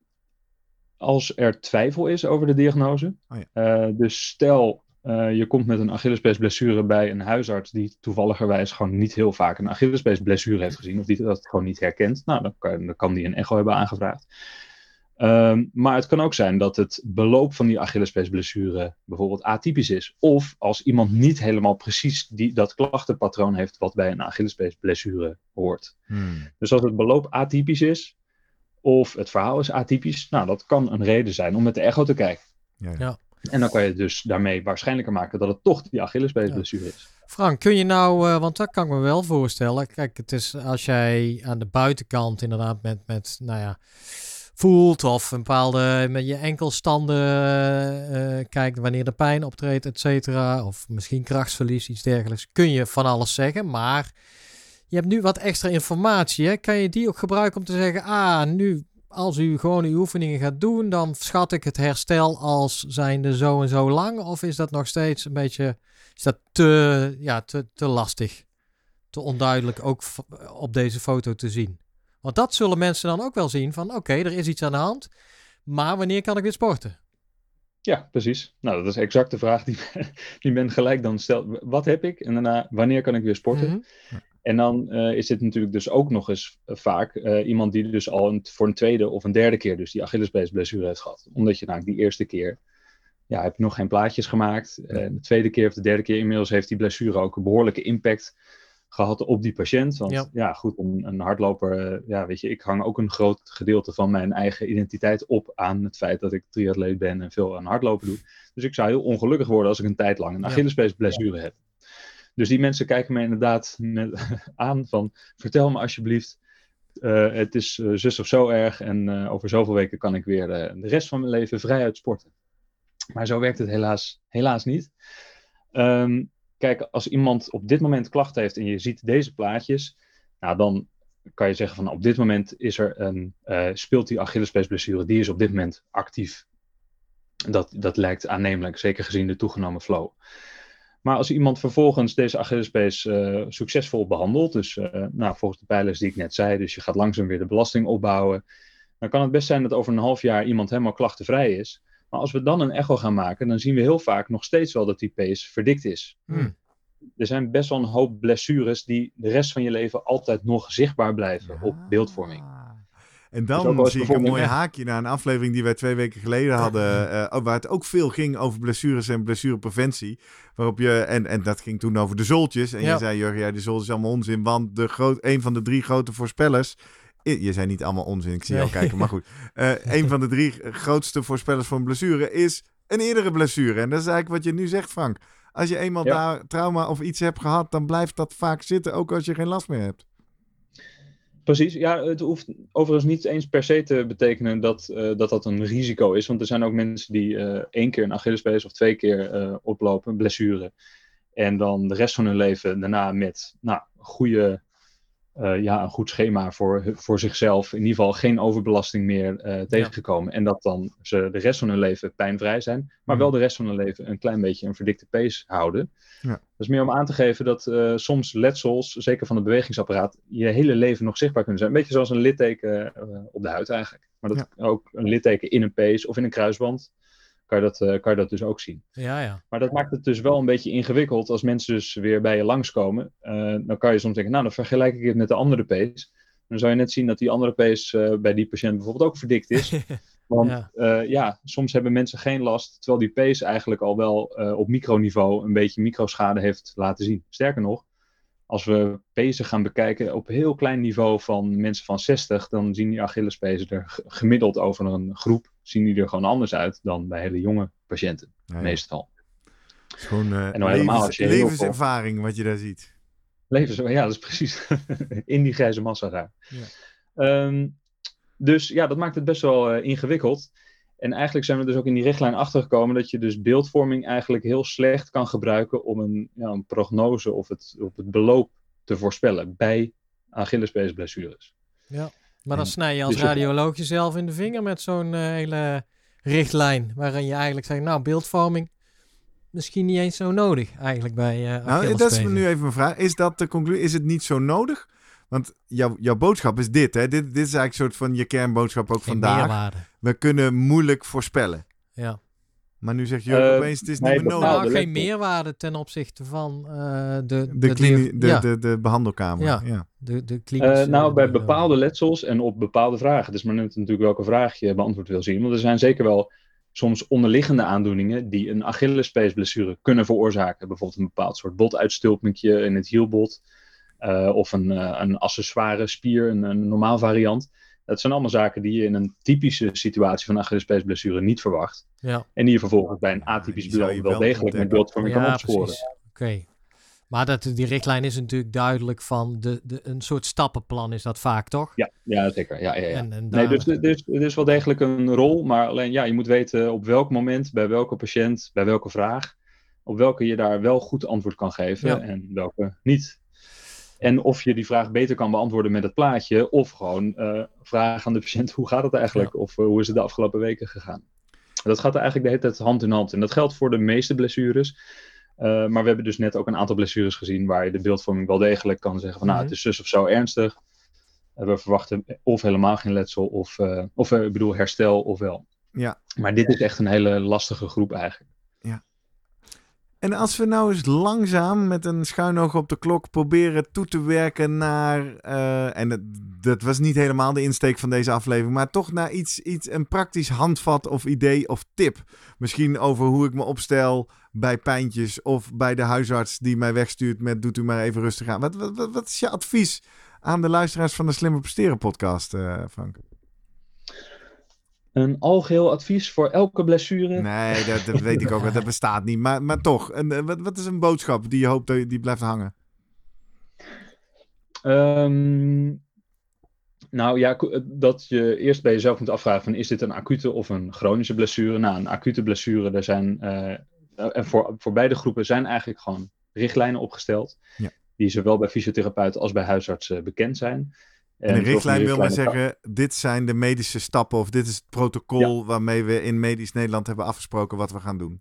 als er twijfel is over de diagnose. Oh ja. dus stel uh, je komt met een Achillespeesblessure bij een huisarts die toevalligerwijs gewoon niet heel vaak een Achillespeesblessure heeft gezien of die dat gewoon niet herkent. Nou, dan kan, dan kan die een echo hebben aangevraagd. Um, maar het kan ook zijn dat het beloop van die Achillespeesblessure bijvoorbeeld atypisch is. Of als iemand niet helemaal precies die, dat klachtenpatroon heeft wat bij een Achillespeesblessure hoort. Hmm. Dus als het beloop atypisch is, of het verhaal is atypisch, nou dat kan een reden zijn om met de echo te kijken. Ja. ja. En dan kan je dus daarmee waarschijnlijker maken dat het toch die Achillespeesblessure ja. is. Frank, kun je nou, uh, want dat kan ik me wel voorstellen. Kijk, het is als jij aan de buitenkant inderdaad met, met nou ja, voelt of een bepaalde met je enkelstanden uh, kijkt wanneer de pijn optreedt, et cetera. Of misschien krachtsverlies, iets dergelijks. Kun je van alles zeggen, maar je hebt nu wat extra informatie. Hè? Kan je die ook gebruiken om te zeggen, ah, nu als u gewoon uw oefeningen gaat doen, dan schat ik het herstel als zijnde zo en zo lang? Of is dat nog steeds een beetje, is dat te, ja, te, te lastig? Te onduidelijk ook op deze foto te zien? Want dat zullen mensen dan ook wel zien van, oké, er is iets aan de hand, maar wanneer kan ik weer sporten? Ja, precies. Nou, dat is exact de vraag die, die men gelijk dan stelt. Wat heb ik? En daarna, wanneer kan ik weer sporten? Mhm. En dan uh, is dit natuurlijk dus ook nog eens eh, vaak uh, iemand die dus al een, voor een tweede of een derde keer dus die Achillespeesblessure heeft gehad. Omdat je nou die eerste keer, ja, heb nog geen plaatjes gemaakt. de tweede keer of de derde keer inmiddels heeft die blessure ook een behoorlijke impact gehad op die patiënt. Want ja, goed, een, een hardloper, ja, weet je, ik hang ook een groot gedeelte van mijn eigen identiteit op aan het feit dat ik triatleet ben en veel aan hardlopen doe. Dus ik zou heel ongelukkig worden als ik een tijd lang een Achillespeesblessure ja. heb. Dus die mensen kijken me inderdaad aan van vertel me alsjeblieft, uh, het is uh, zus of zo erg en uh, over zoveel weken kan ik weer de rest van mijn leven vrij sporten. Maar zo werkt het helaas, helaas niet. Um, kijk, als iemand op dit moment klachten heeft en je ziet deze plaatjes, nou dan kan je zeggen van op dit moment is er een, speelt die Achillespeesblessure, die is op dit moment actief. Dat, dat lijkt aannemelijk, zeker gezien de toegenomen flow. Maar als iemand vervolgens deze Achillespees uh, succesvol behandelt, dus uh, nou, volgens de pijlers die ik net zei, dus je gaat langzaam weer de belasting opbouwen, dan kan het best zijn dat over een half jaar iemand helemaal klachtenvrij is. Maar als we dan een echo gaan maken, dan zien we heel vaak nog steeds wel dat die pees verdikt is. Hmm. Er zijn best wel een hoop blessures die de rest van je leven altijd nog zichtbaar blijven op beeldvorming. En dan zie ik een mooi haakje naar een aflevering die wij twee weken geleden hadden. Uh, waar het ook veel ging over blessures en blessurepreventie. Waarop je, en, en dat ging toen over de zoltjes. En je zei, Jurgen, ja, de zoltjes is allemaal onzin. Want de groot, een van de drie grote voorspellers. Je zei niet allemaal onzin, ik zie jou kijken, maar goed. Uh, een van de drie grootste voorspellers voor een blessure is een eerdere blessure. En dat is eigenlijk wat je nu zegt, Frank. Als je eenmaal daar trauma of iets hebt gehad, dan blijft dat vaak zitten, ook als je geen last meer hebt. Precies, ja, het hoeft overigens niet eens per se te betekenen dat, uh, dat dat een risico is. Want er zijn ook mensen die uh, één keer een Achillespees of twee keer uh, oplopen, blessure. En dan de rest van hun leven daarna met nou, goede uh, ja, een goed schema voor, voor zichzelf. In ieder geval geen overbelasting meer uh, tegengekomen. En dat dan ze de rest van hun leven pijnvrij zijn. Maar mm. wel de rest van hun leven een klein beetje een verdikte pace houden. Ja. Dat is meer om aan te geven dat uh, soms letsels, zeker van het bewegingsapparaat, je hele leven nog zichtbaar kunnen zijn. Een beetje zoals een litteken op de huid eigenlijk. Maar dat ook een litteken in een pace of in een kruisband kan je dat, uh, kan je dat dus ook zien. Ja, ja. Maar dat maakt het dus wel een beetje ingewikkeld als mensen dus weer bij je langskomen. Uh, dan kan je soms denken, nou dan vergelijk ik het met de andere pace. Dan zou je net zien dat die andere pace uh, bij die patiënt bijvoorbeeld ook verdikt is. Want ja. ja. soms hebben mensen geen last, terwijl die pace eigenlijk al wel op microniveau een beetje microschade heeft laten zien. Sterker nog, als we pezen gaan bekijken op heel klein niveau van mensen van 60, dan zien die Achillespezen er gemiddeld over een groep, zien die er gewoon anders uit dan bij hele jonge patiënten, meestal. Het is gewoon En helemaal levens- als je heel veel- levenservaring wat je daar ziet. Levens, ja, dat is precies in die grijze massa daar. Ja. Ehm, dus ja, dat maakt het best wel eh, ingewikkeld. En eigenlijk zijn we dus ook in die richtlijn achtergekomen dat je dus beeldvorming eigenlijk heel slecht kan gebruiken om een, ja, een prognose of het, op het beloop te voorspellen bij Achillespeesblessures. Maar dan snij je als dus je- radioloog jezelf in de vinger met zo'n eh, hele richtlijn. Waarin je eigenlijk zegt, nou, beeldvorming misschien niet eens zo nodig eigenlijk bij eh Nou, dat is nu even mijn vraag. Is dat de conclusie? Is het niet zo nodig? Want jouw, jouw boodschap is dit, hè? Dit, dit is eigenlijk een soort van je kernboodschap ook Geen vandaag. meerwaarde. We kunnen moeilijk voorspellen. Ja. Maar nu zegt Jurgen Eh, opeens, het is nee, niet meer nodig. Nou, de geen meerwaarde ten opzichte van eh, de, De, klini- de, ja, de, de behandelkamer. Ja. Ja. de, de Eh, nou, bij bepaalde letsels en op bepaalde vragen. Is maar net natuurlijk welke vraag je beantwoord wil zien. Want er zijn zeker wel soms onderliggende aandoeningen die een Achillespeesblessure kunnen veroorzaken. Bijvoorbeeld een bepaald soort botuitstulpingje in het hielbot. Eh, of een, eh, een accessoire spier, een, een normaal variant. Dat zijn allemaal zaken die je in een typische situatie van Achillespeesblessure niet verwacht. Ja, En die je vervolgens bij een atypisch beeld wel wel degelijk met beeldvorming kan opsporen. Oké. Maar dat, die richtlijn is natuurlijk duidelijk van de, de, een soort stappenplan is dat vaak, toch? Ja, ja zeker. Ja, ja, ja. En, en Nee, dus er is, is wel degelijk een rol, maar alleen ja, je moet weten op welk moment, bij welke patiënt, bij welke vraag, op welke je daar wel goed antwoord kan geven Ja. en welke niet. En of je die vraag beter kan beantwoorden met het plaatje, of gewoon eh vragen aan de patiënt hoe gaat het eigenlijk, of eh, hoe is het de afgelopen weken gegaan. Dat gaat eigenlijk de hele tijd hand in hand. En dat geldt voor de meeste blessures. Eh, maar we hebben dus net ook een aantal blessures gezien waar je de beeldvorming wel degelijk kan zeggen van nou, Mhm. het is zus of zo ernstig. We verwachten of helemaal geen letsel, of, of ik bedoel herstel, of wel. Ja. Maar dit is echt een hele lastige groep eigenlijk. En als we nou eens langzaam met een schuin oog op de klok proberen toe te werken naar. eh, en dat, was niet helemaal de insteek van deze aflevering, maar toch naar iets, iets, een praktisch handvat of idee of tip. Misschien over hoe ik me opstel bij pijntjes of bij de huisarts die mij wegstuurt met doet u maar even rustig aan. Wat, wat, wat, is je advies aan de luisteraars van de Slimmer Presteren podcast, eh, Frank? Een algeheel advies voor elke blessure. Nee, dat, dat weet ik ook, dat bestaat niet. Maar, maar toch, een, eh, wat, wat is een boodschap die je hoopt dat die blijft hangen? Ehm, nou ja, ko- dat je eerst bij jezelf moet afvragen: van, is dit een acute of een chronische blessure? Nou, een acute blessure, daar zijn, eh, en voor, voor beide groepen zijn eigenlijk gewoon richtlijnen opgesteld. Ja. Die zowel bij fysiotherapeuten als bij huisartsen bekend zijn. En een die richtlijn wil maar zeggen, dit zijn de medische stappen of dit is het protocol waarmee we in medisch Nederland hebben afgesproken wat we gaan doen.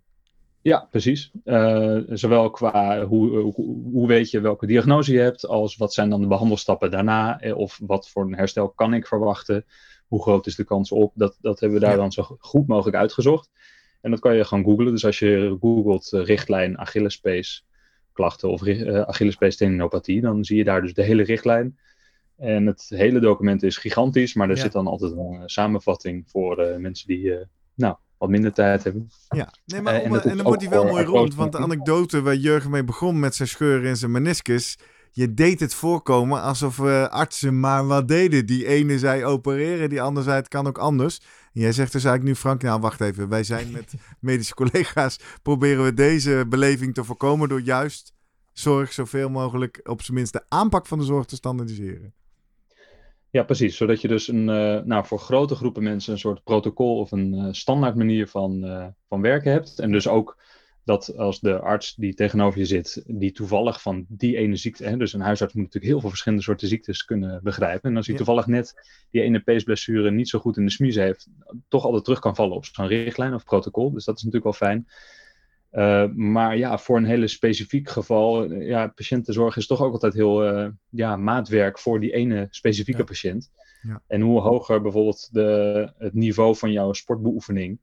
Ja, precies. Eh, zowel qua hoe, hoe, weet je welke diagnose je hebt, als wat zijn dan de behandelstappen daarna, eh, of wat voor een herstel kan ik verwachten, hoe groot is de kans op. Dat, dat hebben we daar Ja. dan zo goed mogelijk uitgezocht. En dat kan je gewoon googlen. Dus als je googelt eh, richtlijn Achillespees klachten of eh, Achillespees tendinopathie, dan zie je daar dus de hele richtlijn. En het hele document is gigantisch, maar er Ja. zit dan altijd een samenvatting voor eh, mensen die eh, nou, wat minder tijd hebben. Ja, nee, maar Eh, om- en dan wordt hij wel mooi rond, want de anekdote waar Jurgen mee begon met zijn scheur in zijn meniscus, je deed het voorkomen alsof eh, artsen maar wat deden. Die ene zei opereren, die andere zei het kan ook anders. En jij zegt dus eigenlijk nu, Frank, nou wacht even, wij zijn met medische collega's, proberen we deze beleving te voorkomen door juist zorg zoveel mogelijk, op zijn minst de aanpak van de zorg te standaardiseren. Ja, precies. Zodat je dus een, eh, nou, voor grote groepen mensen een soort protocol of een eh, standaard manier van, eh, van werken hebt. En dus ook dat als de arts die tegenover je zit, die toevallig van die ene ziekte, hè, dus een huisarts moet natuurlijk heel veel verschillende soorten ziektes kunnen begrijpen. En als hij Ja. toevallig net die ene peesblessure niet zo goed in de smies heeft, toch altijd terug kan vallen op zo'n richtlijn of protocol. Dus dat is natuurlijk wel fijn. Uh, maar ja, voor een hele specifiek geval, uh, ja, patiëntenzorg is toch ook altijd heel uh, ja, maatwerk voor die ene specifieke Ja. patiënt. Ja. En hoe hoger bijvoorbeeld de, het niveau van jouw sportbeoefening,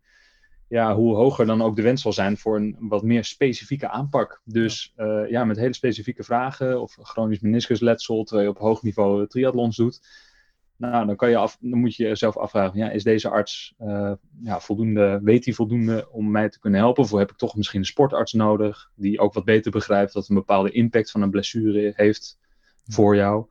ja, hoe hoger dan ook de wens zal zijn voor een wat meer specifieke aanpak. Dus ja, ja met hele specifieke vragen of chronisch meniscusletsel, terwijl je op hoog niveau triathlons doet. Nou, dan, kan je af, dan moet je jezelf afvragen: ja, is deze arts uh, ja, voldoende, weet hij voldoende om mij te kunnen helpen? Of heb ik toch misschien een sportarts nodig, die ook wat beter begrijpt dat een bepaalde impact van een blessure heeft voor jou?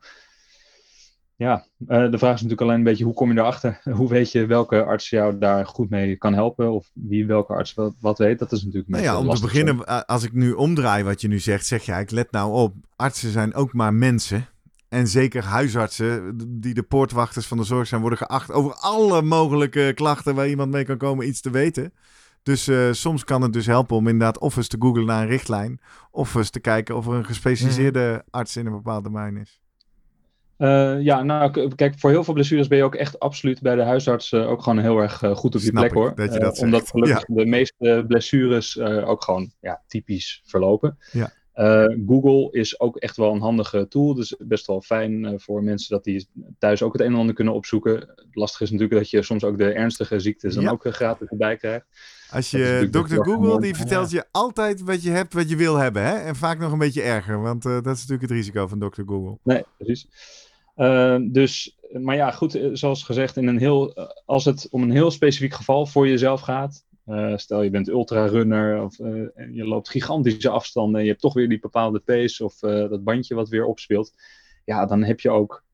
Ja, de vraag is natuurlijk alleen een beetje hoe kom je erachter? Hoe weet je welke arts jou daar goed mee kan helpen? Of wie welke arts wat, weet? Dat is natuurlijk nou ja, om te beginnen, als ik nu omdraai wat je nu zegt, zeg jij, ik let nou op, artsen zijn ook maar mensen. En zeker huisartsen, die de poortwachters van de zorg zijn, worden geacht over alle mogelijke klachten waar iemand mee kan komen iets te weten. Dus uh, soms kan het dus helpen om inderdaad of eens te googlen naar een richtlijn, of eens te kijken of er een gespecialiseerde arts in een bepaald domein is. Uh, ja, nou kijk, voor heel veel blessures ben je ook echt absoluut bij de huisarts uh, ook gewoon heel erg goed op je plek hoor. Dat je dat omdat gelukkig de meeste blessures ook gewoon ja, typisch verlopen. Ja. Uh, Google is ook echt wel een handige tool. Dus best wel fijn uh, voor mensen dat die thuis ook het een en ander kunnen opzoeken. Lastig is natuurlijk dat je soms ook de ernstige ziektes dan ook uh, gratis erbij krijgt. Als je Dr. Google, die vertelt je altijd wat je hebt, wat je wil hebben. Hè? En vaak nog een beetje erger, want dat is natuurlijk het risico van Dr. Google. Nee, precies. dus, maar ja, goed, zoals gezegd, in een heel, als het om een heel specifiek geval voor jezelf gaat, uh, stel je bent ultrarunner of uh, je loopt gigantische afstanden en je hebt toch weer die bepaalde pace of uh, dat bandje wat weer opspeelt. Ja, dan heb je ook,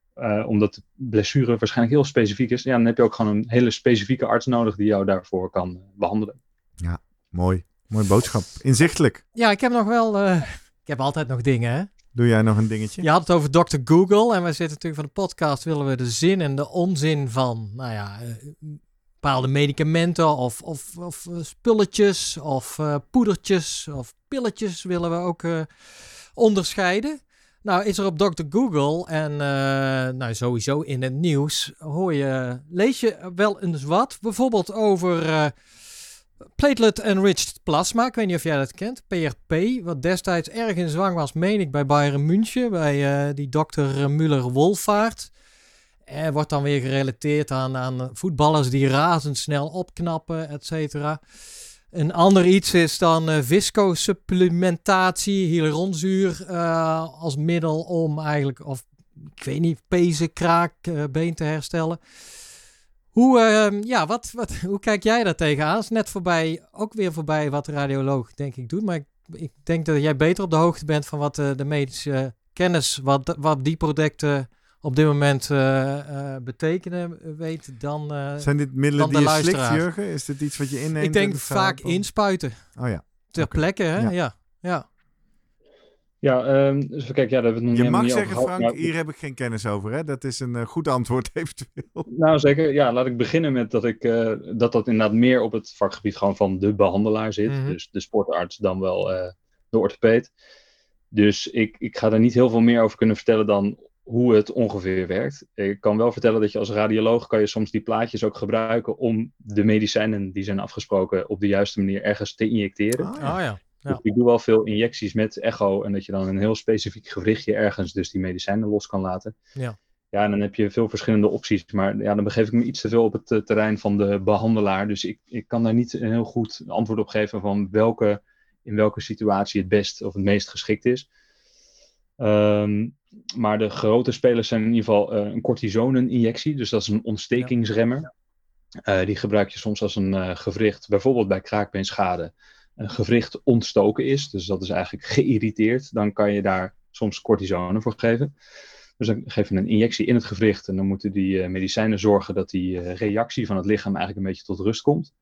omdat de blessure waarschijnlijk heel specifiek is, ja, dan heb je ook gewoon een hele specifieke arts nodig die jou daarvoor kan behandelen. Ja, mooi. Mooi boodschap. Inzichtelijk. Ja, ik heb nog wel, ik heb altijd nog dingen hè. Doe jij nog een dingetje? Je had het over Dr. Google en wij zitten natuurlijk van de podcast willen we de zin en de onzin van, nou ja, bepaalde medicamenten of, of, of eh, spulletjes of uh, poedertjes of pilletjes willen we ook uh, onderscheiden. Nou is er op Dr. Google en nou, sowieso in het nieuws hoor je, lees je wel eens wat. Bijvoorbeeld over platelet-enriched plasma. Ik weet niet of jij dat kent. PRP, wat destijds erg in zwang was, meen ik, bij Bayern München. Bij die dokter Müller-Wolvaart. Er wordt dan weer gerelateerd aan, aan voetballers die razendsnel opknappen, et cetera. Een ander iets is dan uh, viscosupplementatie, hyaluronzuur uh, als middel om eigenlijk, of ik weet niet, pezen, kraak, uh, been te herstellen. Hoe, uh, ja, wat, wat, hoe kijk jij daar tegenaan? Is net voorbij, ook weer voorbij wat de radioloog denk ik doet. Maar ik, ik denk dat jij beter op de hoogte bent van wat de medische kennis, wat, wat die producten op dit moment uh, betekenen weet dan uh, Zijn dit middelen die je slikt, Jurgen? Is dit iets wat je inneemt? Ik denk vaak inspuiten. Oh ja. Ter plekke, hè? Ja. ja. ja. Ja, um, dus kijk, ja, dat we nog Je mag zeggen, Frank, hier heb ik geen kennis over. Hè? Dat is een uh, goed antwoord eventueel. Nou, zeker. Ja, laat ik beginnen met dat ik, uh, dat, dat inderdaad meer op het vakgebied gewoon van de behandelaar zit. Mm -hmm. Dus de sportarts dan wel uh, de orthopeed. Dus ik, ik ga daar niet heel veel meer over kunnen vertellen dan hoe het ongeveer werkt. Ik kan wel vertellen dat je als radioloog kan je soms die plaatjes ook gebruiken om de medicijnen die zijn afgesproken op de juiste manier ergens te injecteren. Oh, ja. Oh, ja. Dus ik doe wel veel injecties met echo en dat je dan een heel specifiek gewrichtje ergens dus die medicijnen los kan laten. Ja. Ja, en dan heb je veel verschillende opties. Maar ja, dan begeef ik me iets te veel op het uh, terrein van de behandelaar. Dus ik, ik kan daar niet een heel goed antwoord op geven van welke, in welke situatie het best of het meest geschikt is. Um, maar de grote spelers zijn in ieder geval uh, een cortisoneninjectie. Dus dat is een ontstekingsremmer. Uh, die gebruik je soms als een uh, gewricht, bijvoorbeeld bij kraakbeenschade, een gewricht ontstoken is. Dus dat is eigenlijk geïrriteerd. Dan kan je daar soms cortisone voor geven. Dus dan geef je een injectie in het gewricht en dan moeten die medicijnen zorgen dat die reactie van het lichaam eigenlijk een beetje tot rust komt.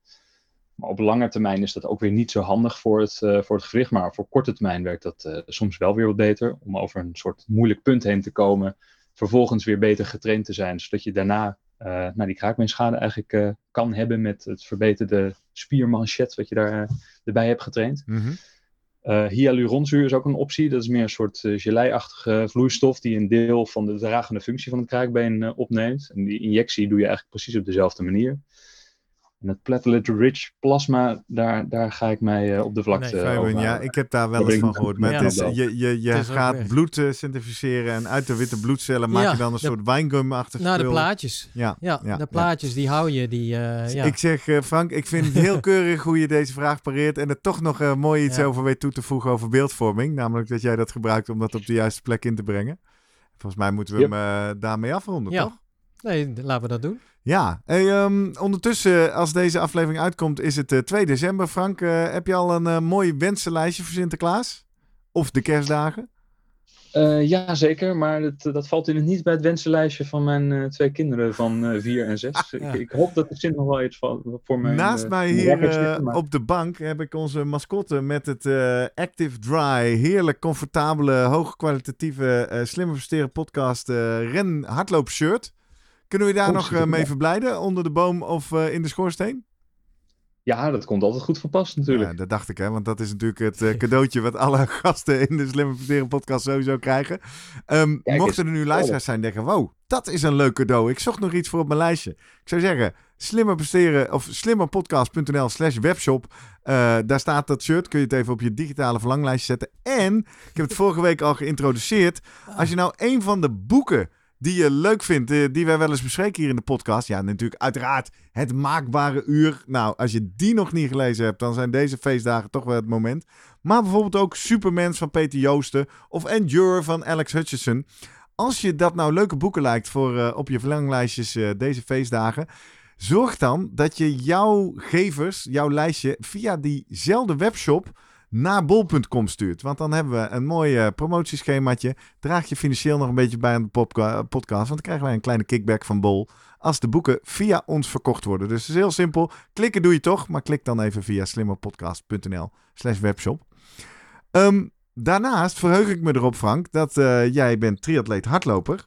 Maar op lange termijn is dat ook weer niet zo handig voor het, uh, voor het gewricht. Maar voor korte termijn werkt dat uh, soms wel weer wat beter. Om over een soort moeilijk punt heen te komen. Vervolgens weer beter getraind te zijn. Zodat je daarna uh, nou, die kraakbeenschade eigenlijk kan hebben met het verbeterde spiermanchet. Wat je daar erbij hebt getraind. Mm -hmm. hyaluronzuur is ook een optie. Dat is meer een soort geleiachtige vloeistof die een deel van de dragende functie van het kraakbeen opneemt. En die injectie doe je eigenlijk precies op dezelfde manier. En het platelet-rich plasma, daar, daar ga ik mij uh, op de vlakte nee, over Ja, ik heb daar wel eens van gehoord. Maar ja, het is, je je, je gaat bloed uh, centrifugeren en uit de witte bloedcellen maak je dan een de, soort wijngum-achtig Nou, de plaatjes. Ja, ja, ja de plaatjes, die hou je. Die, uh, ja. Ik zeg, Frank, ik vind het heel keurig hoe je deze vraag pareert en er toch nog mooi iets over weet toe te voegen over beeldvorming. Namelijk dat jij dat gebruikt om dat op de juiste plek in te brengen. Volgens mij moeten we yep. hem daarmee afronden, toch? Nee, laten we dat doen. Ja, hey, um, ondertussen, als deze aflevering uitkomt, is het uh, 2 december. Frank, uh, heb je al een uh, mooi wensenlijstje voor Sinterklaas? Of de kerstdagen? Uh, ja, zeker. Maar dat, dat valt in niet bij het wensenlijstje van mijn uh, twee kinderen van uh, vier en zes. Ah, ja. ik, ik, hoop dat de Sint nog wel iets van, voor mij. Naast mij hier op de bank heb ik onze mascotte met het Active Dry. Heerlijk comfortabele, hoogkwalitatieve, slimme versteren podcast ren hardloop shirt. Kunnen we daar nog mee verblijden? Onder de boom of in de schoorsteen? Ja, dat komt altijd goed van pas natuurlijk. Ja, dat dacht ik, hè. Want dat is natuurlijk het uh, cadeautje wat alle gasten in de Slimme Verteren podcast sowieso krijgen. Um, mochten er nu luisteraars zijn die denken, wow, dat is een leuk cadeau. Ik zocht nog iets voor op mijn lijstje. Ik zou zeggen, slimmer of slimmerpodcast.nl slash webshop. Uh, daar staat dat shirt. Kun je het even op je digitale verlanglijstje zetten. En, ik heb het vorige week al geïntroduceerd. Als je nou een van de boeken die je leuk vindt, eh, die wij wel eens bespreken hier in de podcast. Ja, natuurlijk uiteraard het maakbare uur. Nou, als je die nog niet gelezen hebt, dan zijn deze feestdagen toch wel het moment. Maar bijvoorbeeld ook Supermans van Peter Joosten of Endure van Alex Hutchinson. Als je dat nou leuke boeken lijkt voor uh, op je verlanglijstjes uh, deze feestdagen, zorg dan dat je jouw gevers, jouw lijstje, via diezelfde webshop naar bol.com stuurt. Want dan hebben we een mooi uh, promotieschemaatje. Draag je financieel nog een beetje bij aan de podcast. Want dan krijgen wij een kleine kickback van Bol. Als de boeken via ons verkocht worden. Dus het is heel simpel. Klikken doe je toch. Maar klik dan even via slimmerpodcast.nl slash webshop. Um, daarnaast verheug ik me erop, Frank, dat uh, jij bent triatleet hardloper.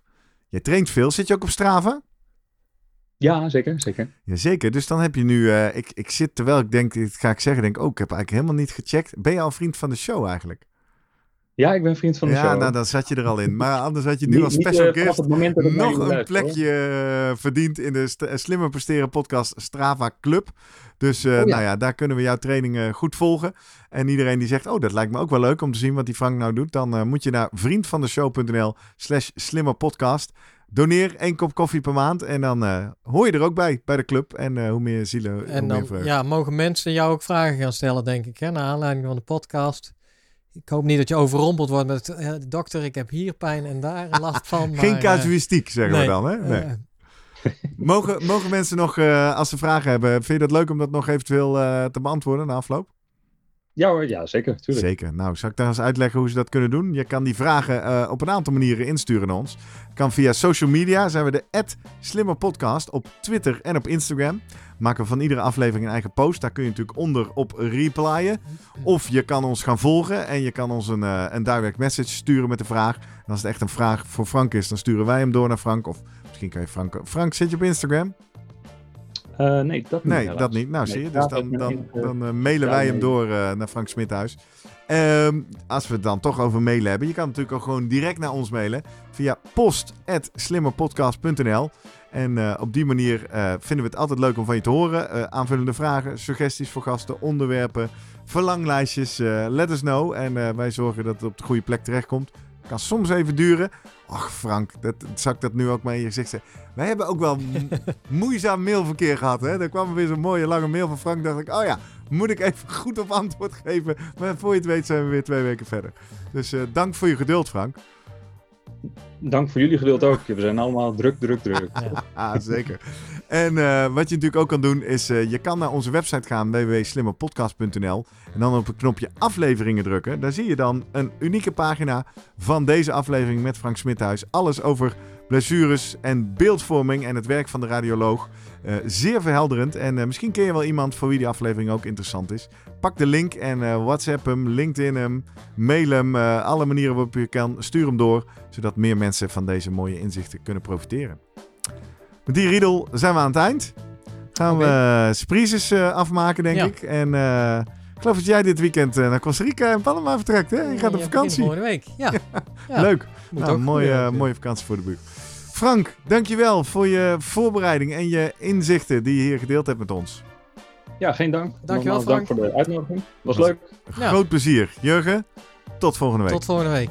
Je traint veel. Zit je ook op Strava? Ja, zeker, zeker. Jazeker, dus dan heb je nu... Uh, ik, ik zit, terwijl ik denk, dit ga ik zeggen, denk oh, ik heb eigenlijk helemaal niet gecheckt. Ben je al vriend van de show eigenlijk? Ja, ik ben vriend van de ja, show. Ja, nou, dan zat je er al in. Maar anders had je nu als special niet, uh, guest nog een plekje uh, verdiend in de Slimmer Presteren podcast Strava Club. Dus uh, oh, ja. nou ja, daar kunnen we jouw trainingen goed volgen. En iedereen die zegt, oh, dat lijkt me ook wel leuk om te zien wat die Frank nou doet. Dan moet je naar vriendvandeshow.nl slash slimmerpodcast. Doneer één kop koffie per maand en dan uh, hoor je er ook bij, bij de club. En uh, hoe meer zielen, en hoe dan, meer vreugde. Ja, mogen mensen jou ook vragen gaan stellen, denk ik, hè, naar aanleiding van de podcast. Ik hoop niet dat je overrompeld wordt met, uh, dokter, ik heb hier pijn en daar last van. Maar, Geen casuïstiek, zeggen nee, we dan, hè? Nee. mogen, mogen mensen nog, als ze vragen hebben, vind je dat leuk om dat nog eventueel te beantwoorden na afloop? Ja hoor, ja zeker. Zeker. Nou, zal ik daar eens uitleggen hoe ze dat kunnen doen? Je kan die vragen uh, op een aantal manieren insturen naar ons. Kan via social media, zijn we de @slimmerpodcast op Twitter en op Instagram. Maken we van iedere aflevering een eigen post. Daar kun je natuurlijk onder op replyen. Of je kan ons gaan volgen en je kan ons een, uh, een direct message sturen met de vraag. En als het echt een vraag voor Frank is, dan sturen wij hem door naar Frank. Of misschien kan je Frank... Frank, zit je op Instagram? Uh, nee, dat niet. Nee, dat niet. Nou, nee, zie je. Dus dan, dan, dan uh, mailen wij hem door uh, naar Frank Smithuis. Um, als we het dan toch over mailen hebben. Je kan natuurlijk ook gewoon direct naar ons mailen. Via post.slimmerpodcast.nl En op die manier vinden we het altijd leuk om van je te horen. aanvullende vragen, suggesties voor gasten, onderwerpen, verlanglijstjes. let us know. En wij zorgen dat het op de goede plek terechtkomt. Kan soms even duren. Ach Frank, dat, zak dat nu ook mee in je gezicht. Wij hebben ook wel moeizaam mailverkeer gehad. Hè? Er kwam weer zo'n mooie lange mail van Frank. dacht ik, oh ja, moet ik even goed op antwoord geven. Maar voor je het weet zijn we weer twee weken verder. Dus uh, dank voor je geduld Frank. Dank voor jullie geduld ook. We zijn allemaal druk, druk, druk. Ja, ah, zeker. En uh, wat je natuurlijk ook kan doen is, uh, je kan naar onze website gaan, www.slimmerpodcast.nl. En dan op het knopje afleveringen drukken. Daar zie je dan een unieke pagina van deze aflevering met Frank Smithuis. Alles over blessures en beeldvorming en het werk van de radioloog. Uh, zeer verhelderend. En misschien ken je wel iemand voor wie die aflevering ook interessant is. Pak de link en WhatsApp hem, LinkedIn hem, mail hem. alle manieren waarop je kan, stuur hem door. Zodat meer mensen van deze mooie inzichten kunnen profiteren. Met die riedel zijn we aan het eind. Gaan okay. we surprises uh, afmaken, denk ja. ik. En uh, ik geloof dat jij dit weekend uh, naar Costa Rica en Panama vertrekt. Hè? Je gaat op vakantie. Volgende week, ja. ja. Leuk. Nou, mooie, mooie vakantie voor de buurt. Frank, dankjewel voor je voorbereiding en je inzichten die je hier gedeeld hebt met ons. Ja, geen dank. Dankjewel, Nogmaals, dank voor de uitnodiging. Was, Was leuk. Groot plezier. Jurgen, tot volgende week. Tot volgende week.